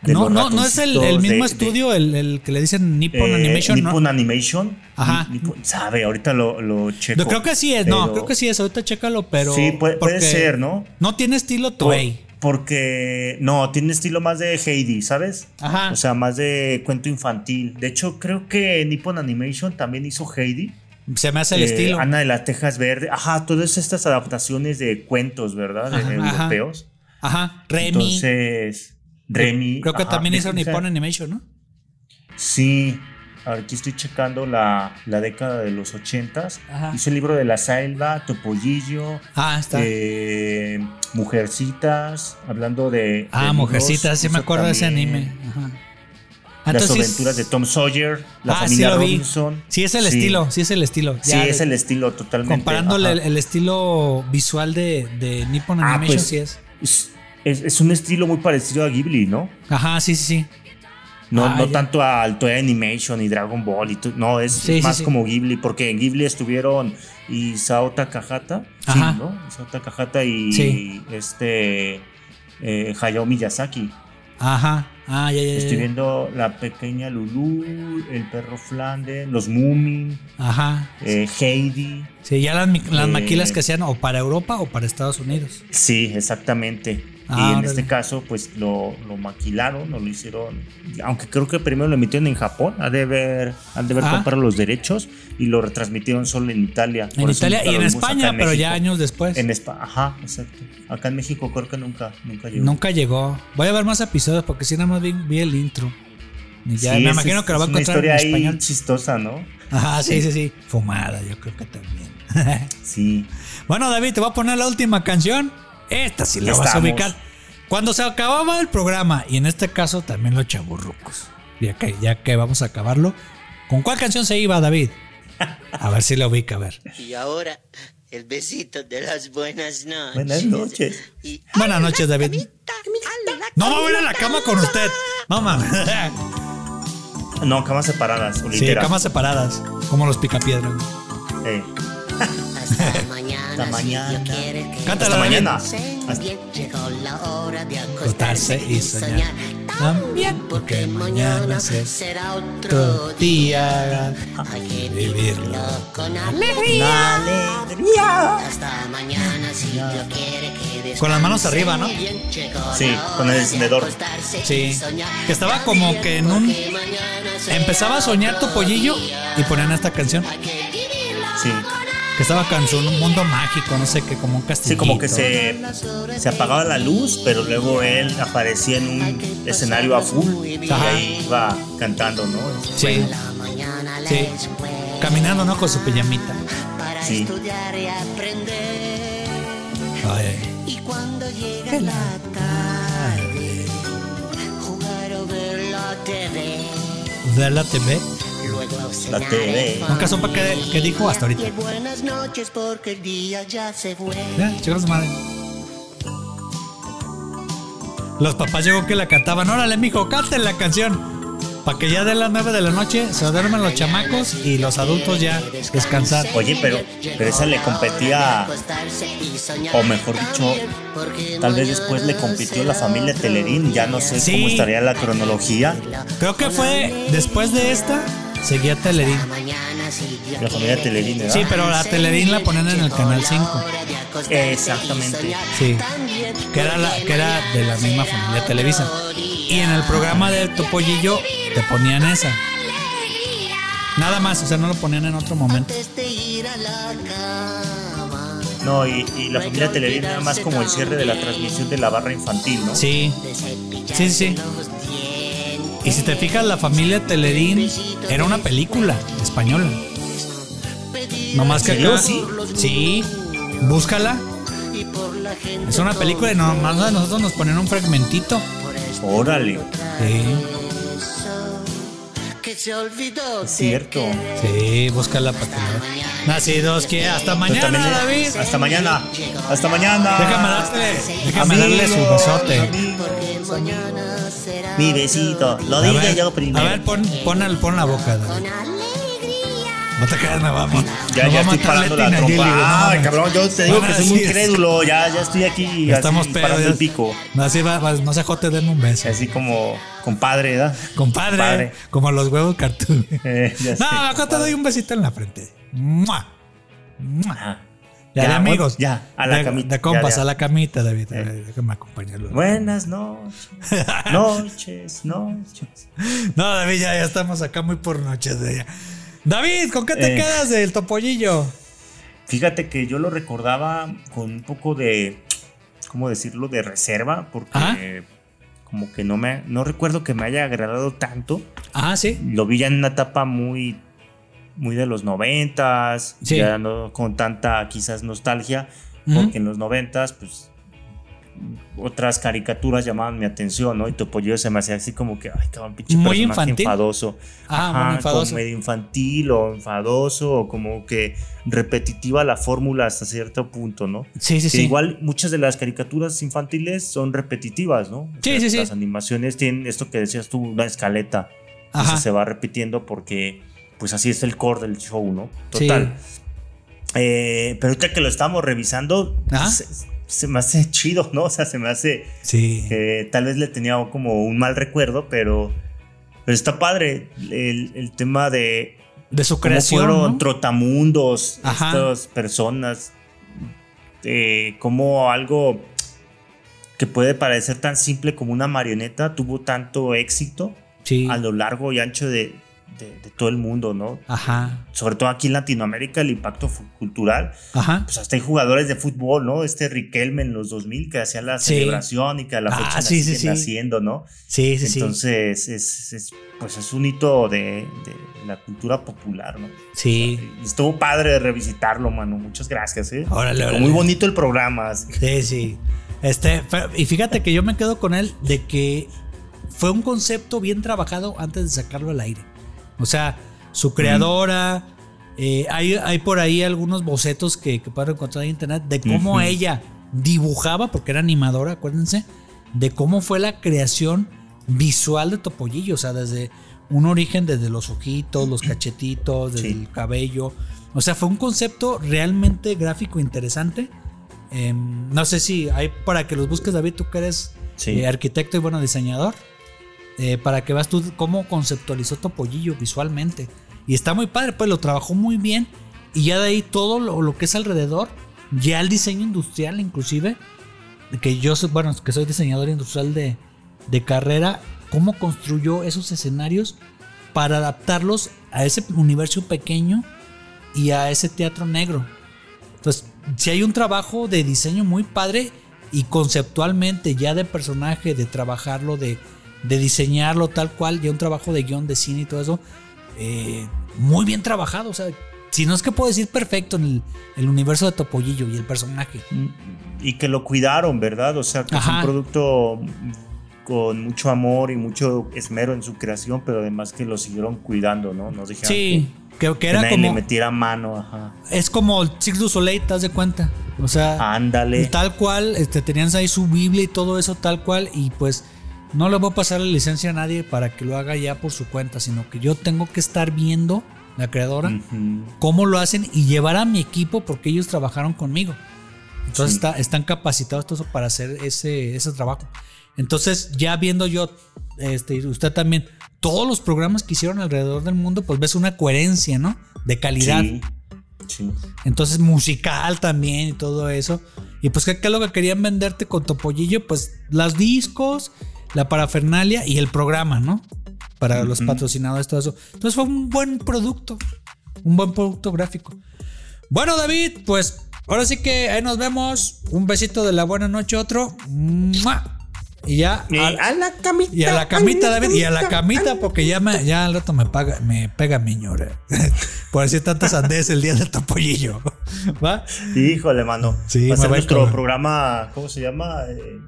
No, no, no es el, mismo de- de- estudio, el, el que le dicen Nippon eh, Animation, ¿no? Nippon Animation. Ajá. Nippon- sabe, ahorita lo, lo checo. Yo creo que sí es, no, creo que sí es, ahorita chécalo, pero. Sí, puede, puede ser, ¿no? No tiene estilo Toei. Porque no, tiene estilo más de Heidi, ¿sabes? Ajá. O sea, más de cuento infantil. De hecho, creo que Nippon Animation también hizo Heidi. Se me hace el Eh, estilo. Ana de las Tejas Verde. Ajá, todas estas adaptaciones de cuentos, ¿verdad? De Ajá, ajá. europeos. Ajá. Remy. Entonces, Remy. creo que ajá, también hizo Nippon Animation, ¿no? Sí. Aquí estoy checando la, la década de los ochentas. Ajá. Hizo el libro de la selva, Topollillo, Ah, está. eh, Mujercitas, hablando de. ah, de Mujercitas, sí me acuerdo de ese anime. Ajá. Ah, Las entonces- aventuras de Tom Sawyer, la ah, sí familia. Robinson. Sí, es el estilo, sí es el estilo. Sí, es el estilo totalmente. Comparándole el, el estilo visual de, de Nippon Ah, Animation, pues, sí es. Es, es- un estilo muy parecido a Ghibli, ¿no? Ajá, sí, sí, sí. No, Ah, no ya. tanto al Toei Animation y Dragon Ball y tu- no, es Sí, más sí. como Ghibli, porque en Ghibli estuvieron Isao Takahata, Ajá. sí, ¿no? Isao Takahata y este eh, Hayao Miyazaki. Ajá. Ah, ya, ya. Estoy viendo La Pequeña Lulu, El Perro Flandes, Los Moomin, Ajá. eh, Heidi. Sí, ya las, las Eh, maquilas que hacían o para Europa o para Estados Unidos. Sí, exactamente. Ah, y en este caso, pues lo, lo maquilaron, o lo hicieron. Aunque creo que primero lo emitieron en Japón, ha de haber, han de haber Ah. comprado los derechos y lo retransmitieron solo en Italia. En Italia y en España, en pero ya años después. En España, ajá, exacto. Acá en México creo que nunca, nunca llegó. Nunca llegó. Voy a ver más episodios porque si nada más vi, vi el intro. Y ya Sí, me imagino que lo va a una encontrar en historia ahí español. chistosa, ¿no? Ajá, sí, sí, sí. Fumada, yo creo que también. Sí. bueno, David, te voy a poner la última canción. Esta sí la Ya vas a estamos. ubicar. Cuando se acababa el programa, y en este caso también los chaburrucos. Ya que, ya que vamos a acabarlo. ¿Con cuál canción se iba, David? A ver si la ubica, a ver. Y ahora, el besito de las buenas noches. Buenas noches. Y- Buenas noches, David. No me voy a ir a la cama con usted. No mames. No, camas separadas, o Sí, literal. camas separadas. Como los picapiedras. Eh, Hasta mañana, Hasta mañana. Quiere que hasta mañana. bien. Llegó la hora de Acostarse y soñar. También, porque mañana será Otro día. Hay que Vivirlo. con alegría. ¡Alegría! Hasta mañana, si Dios quiere que Con las manos arriba, ¿no? Sí, con el encendedor. acostarse Sí. Que estaba como que en un- Empezaba a soñar tu pollillo y ponían esta canción. Hay que vivirlo Sí. Que estaba su un mundo mágico, no sé qué, como un castillo. Sí, como que se, se apagaba la luz, pero luego él aparecía en un escenario a full y Ajá. ahí iba cantando, ¿no? Sí, sí. Caminando, ¿no? Con su pijamita. para Sí. estudiar y aprender. Ay, Y cuando llega la tarde, jugar o ver la TV. ver la TV. La TV. Nunca supe qué, qué dijo hasta ahorita. Y buenas noches porque el día ya se fue. Ya, chicos, madre. Los papás llegó que la cantaban. Órale, mijo, canten la canción. Para que ya de las 9 de la noche se duerman los chamacos y los adultos ya descansar. Oye, pero, pero esa le competía, o mejor dicho, tal vez después le compitió la familia Telerín, ya no sé Sí. cómo estaría la cronología. Creo que fue después de esta, seguía Telerín. La familia Telerín, ¿verdad? Sí, pero la Telerín la ponían en el canal 5. Exactamente. Sí. Que era, la, que era de la misma familia Televisa. Y en el programa de Tu Pollillo te ponían esa. Nada más, o sea, no lo ponían en otro momento. No, y, y la familia Telerín era más como el cierre de la transmisión de la barra infantil, ¿no? Sí. Sí, sí, sí. Y si te fijas, la familia Telerín era una película española. Nomás que ¿En serio? acá. Sí. Sí, búscala. Es una película y nomás a nosotros nos ponen un fragmentito. Órale, Sí, Que es cierto. sí, búscala para que. Nacidos que hasta mañana, David. Hasta mañana. Hasta mañana. Déjame darle, déjame darle su besote. Amigos, amigos. Mi besito. Lo A dije ver, yo a primero. ver, pon, pon, al- pon la boca, David. No te quedes, me va a mo- ya, me ya a estoy parando la trompa. no mames. cabrón, yo te digo Van que a soy muy crédulo. Ya, ya estoy aquí. Ya estamos así, parando el pico. No, así va, va- no se jote, denme un beso. Así como compadre, ¿verdad? Compadre, Compadre. como los huevos cartoon. Eh, ya sé, no, acá te doy un besito en la frente. ¡Mua! ¡Mua! Ya, Ya, de amigos. ya, a la de, camita, De compas, ya, ya. a la camita, David. Eh. Déjame acompañarlo. Buenas noches. Noches, noches. No, David, ya, ya estamos acá muy por noches de ella. David, ¿con qué te Eh. quedas del topollillo? Fíjate que yo lo recordaba con un poco de, ¿cómo decirlo? De reserva, porque como que no me, no recuerdo que me haya agradado tanto. Ah, sí. Lo vi ya en una etapa muy, muy de los noventas, Sí. ya no con tanta quizás nostalgia, Ujú. porque en los noventas, pues otras caricaturas llamaban mi atención, ¿no? Y Topollillo se me hacía así como que, ay, cabrón, pinche Muy infantil. enfadoso. Ah, Ajá, muy enfadoso. como medio infantil o enfadoso o como que repetitiva la fórmula hasta cierto punto, ¿no? Sí, sí, Que sí. igual muchas de las caricaturas infantiles son repetitivas, ¿no? O Sí, sea, sí, sí. Las animaciones tienen esto que decías tú, una escaleta. Ajá. Entonces se va repitiendo porque pues así es el core del show, ¿no? Total. Eh, pero ahorita que lo estamos revisando, se, se me hace chido, ¿no? O sea, se me hace Sí. tal vez le tenía como un mal recuerdo, pero, pero está padre el, el tema de De su cómo creación. fueron ¿no? trotamundos Ajá. estas personas, eh, como algo que puede parecer tan simple como una marioneta tuvo tanto éxito Sí. a lo largo y ancho de, de- de todo el mundo, ¿no? Ajá. Sobre todo aquí en Latinoamérica, el impacto cultural Ajá. pues hasta hay jugadores de fútbol, ¿no? Este Riquelme en los 2000 que hacía la Sí. celebración y que a la Ah, fecha la sí, haciendo, ¿no? Sí, sí, sí. Entonces, es, es- pues es un hito de, de la cultura popular, ¿no? Sí. Estuvo padre de revisitarlo, mano. Muchas gracias, ¿eh? Órale. Muy bonito el programa. así. Sí, sí. Este, y fíjate que yo me quedo con él de que fue un concepto bien trabajado antes de sacarlo al aire. O sea, su creadora. eh, hay, hay por ahí algunos bocetos que, que pueden encontrar en internet de cómo ella dibujaba, porque era animadora, acuérdense, de cómo fue la creación visual de Topollillo. O sea, desde un origen, desde los ojitos, los cachetitos, desde Sí. el cabello. O sea, fue un concepto realmente gráfico interesante. Em, no sé si hay para que los busques, David, tú que eres Sí. eh, arquitecto y bueno diseñador, eh, para que veas tú cómo conceptualizó Topollillo visualmente. Y está muy padre, pues lo trabajó muy bien. Y ya de ahí todo lo, lo que es alrededor, ya el diseño industrial inclusive, que yo soy, bueno, que soy diseñador industrial de, de carrera, cómo construyó esos escenarios para adaptarlos a ese universo pequeño y a ese teatro negro. Entonces, si hay un trabajo de diseño muy padre y conceptualmente ya de personaje, de trabajarlo, de, de diseñarlo tal cual, ya un trabajo de guion, de cine y todo eso, eh, muy bien trabajado. O sea, si no es que puedo decir perfecto en el, el universo de Topollillo y el personaje. Y que lo cuidaron, ¿verdad? O sea, que es un producto con mucho amor y mucho esmero en su creación, pero además que lo siguieron cuidando, ¿no? Nos dijeron Sí, que, que que, era nadie le como. metiera mano, ajá. Es como el Six du Soleil, ¿te das de cuenta? O sea, Ándale. tal cual, este, tenían ahí su Biblia y todo eso tal cual, y pues no le voy a pasar la licencia a nadie para que lo haga ya por su cuenta, sino que yo tengo que estar viendo, la creadora, cómo lo hacen y llevar a mi equipo porque ellos trabajaron conmigo. Entonces Sí. está- están capacitados todos para hacer ese, ese trabajo. Entonces, ya viendo yo, este, usted también, todos los programas que hicieron alrededor del mundo, pues ves una coherencia, ¿no? De calidad. Sí, sí. Entonces, musical también y todo eso. Y pues, ¿qué, qué es lo que querían venderte con Topollillo? Pues los discos, la parafernalia y el programa, ¿no? Para los patrocinadores, todo eso. Entonces, fue un buen producto. Un buen producto gráfico. Bueno, David, pues ahora sí que ahí nos vemos. Un besito de la buena noche, otro. ¡Mua! Y ya. Y a la camita. y a la camita, a la David, y a la camita, porque ya, me, ya al rato me, paga, me pega mi ñora. Por decir tantas andes el día del topollillo. ¿Va? Híjole, mano. Sí, Va a ser nuestro programa, ¿cómo se llama? Eh,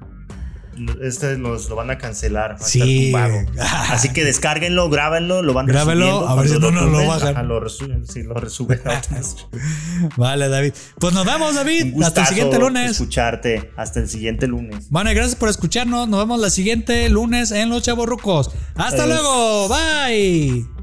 Este nos lo van a cancelar. va a Sí. Así que descárguenlo, grábenlo, lo van Grábenlo, a ver si no nos lo bajan. ajá, lo resuben, sí, lo resuben. Vale, David. Pues nos vemos, Un David. Hasta el siguiente lunes. Escucharte. Hasta el siguiente lunes. Bueno, gracias por escucharnos. Nos vemos la siguiente lunes en Los Chavos Rucos. Hasta luego. Bye.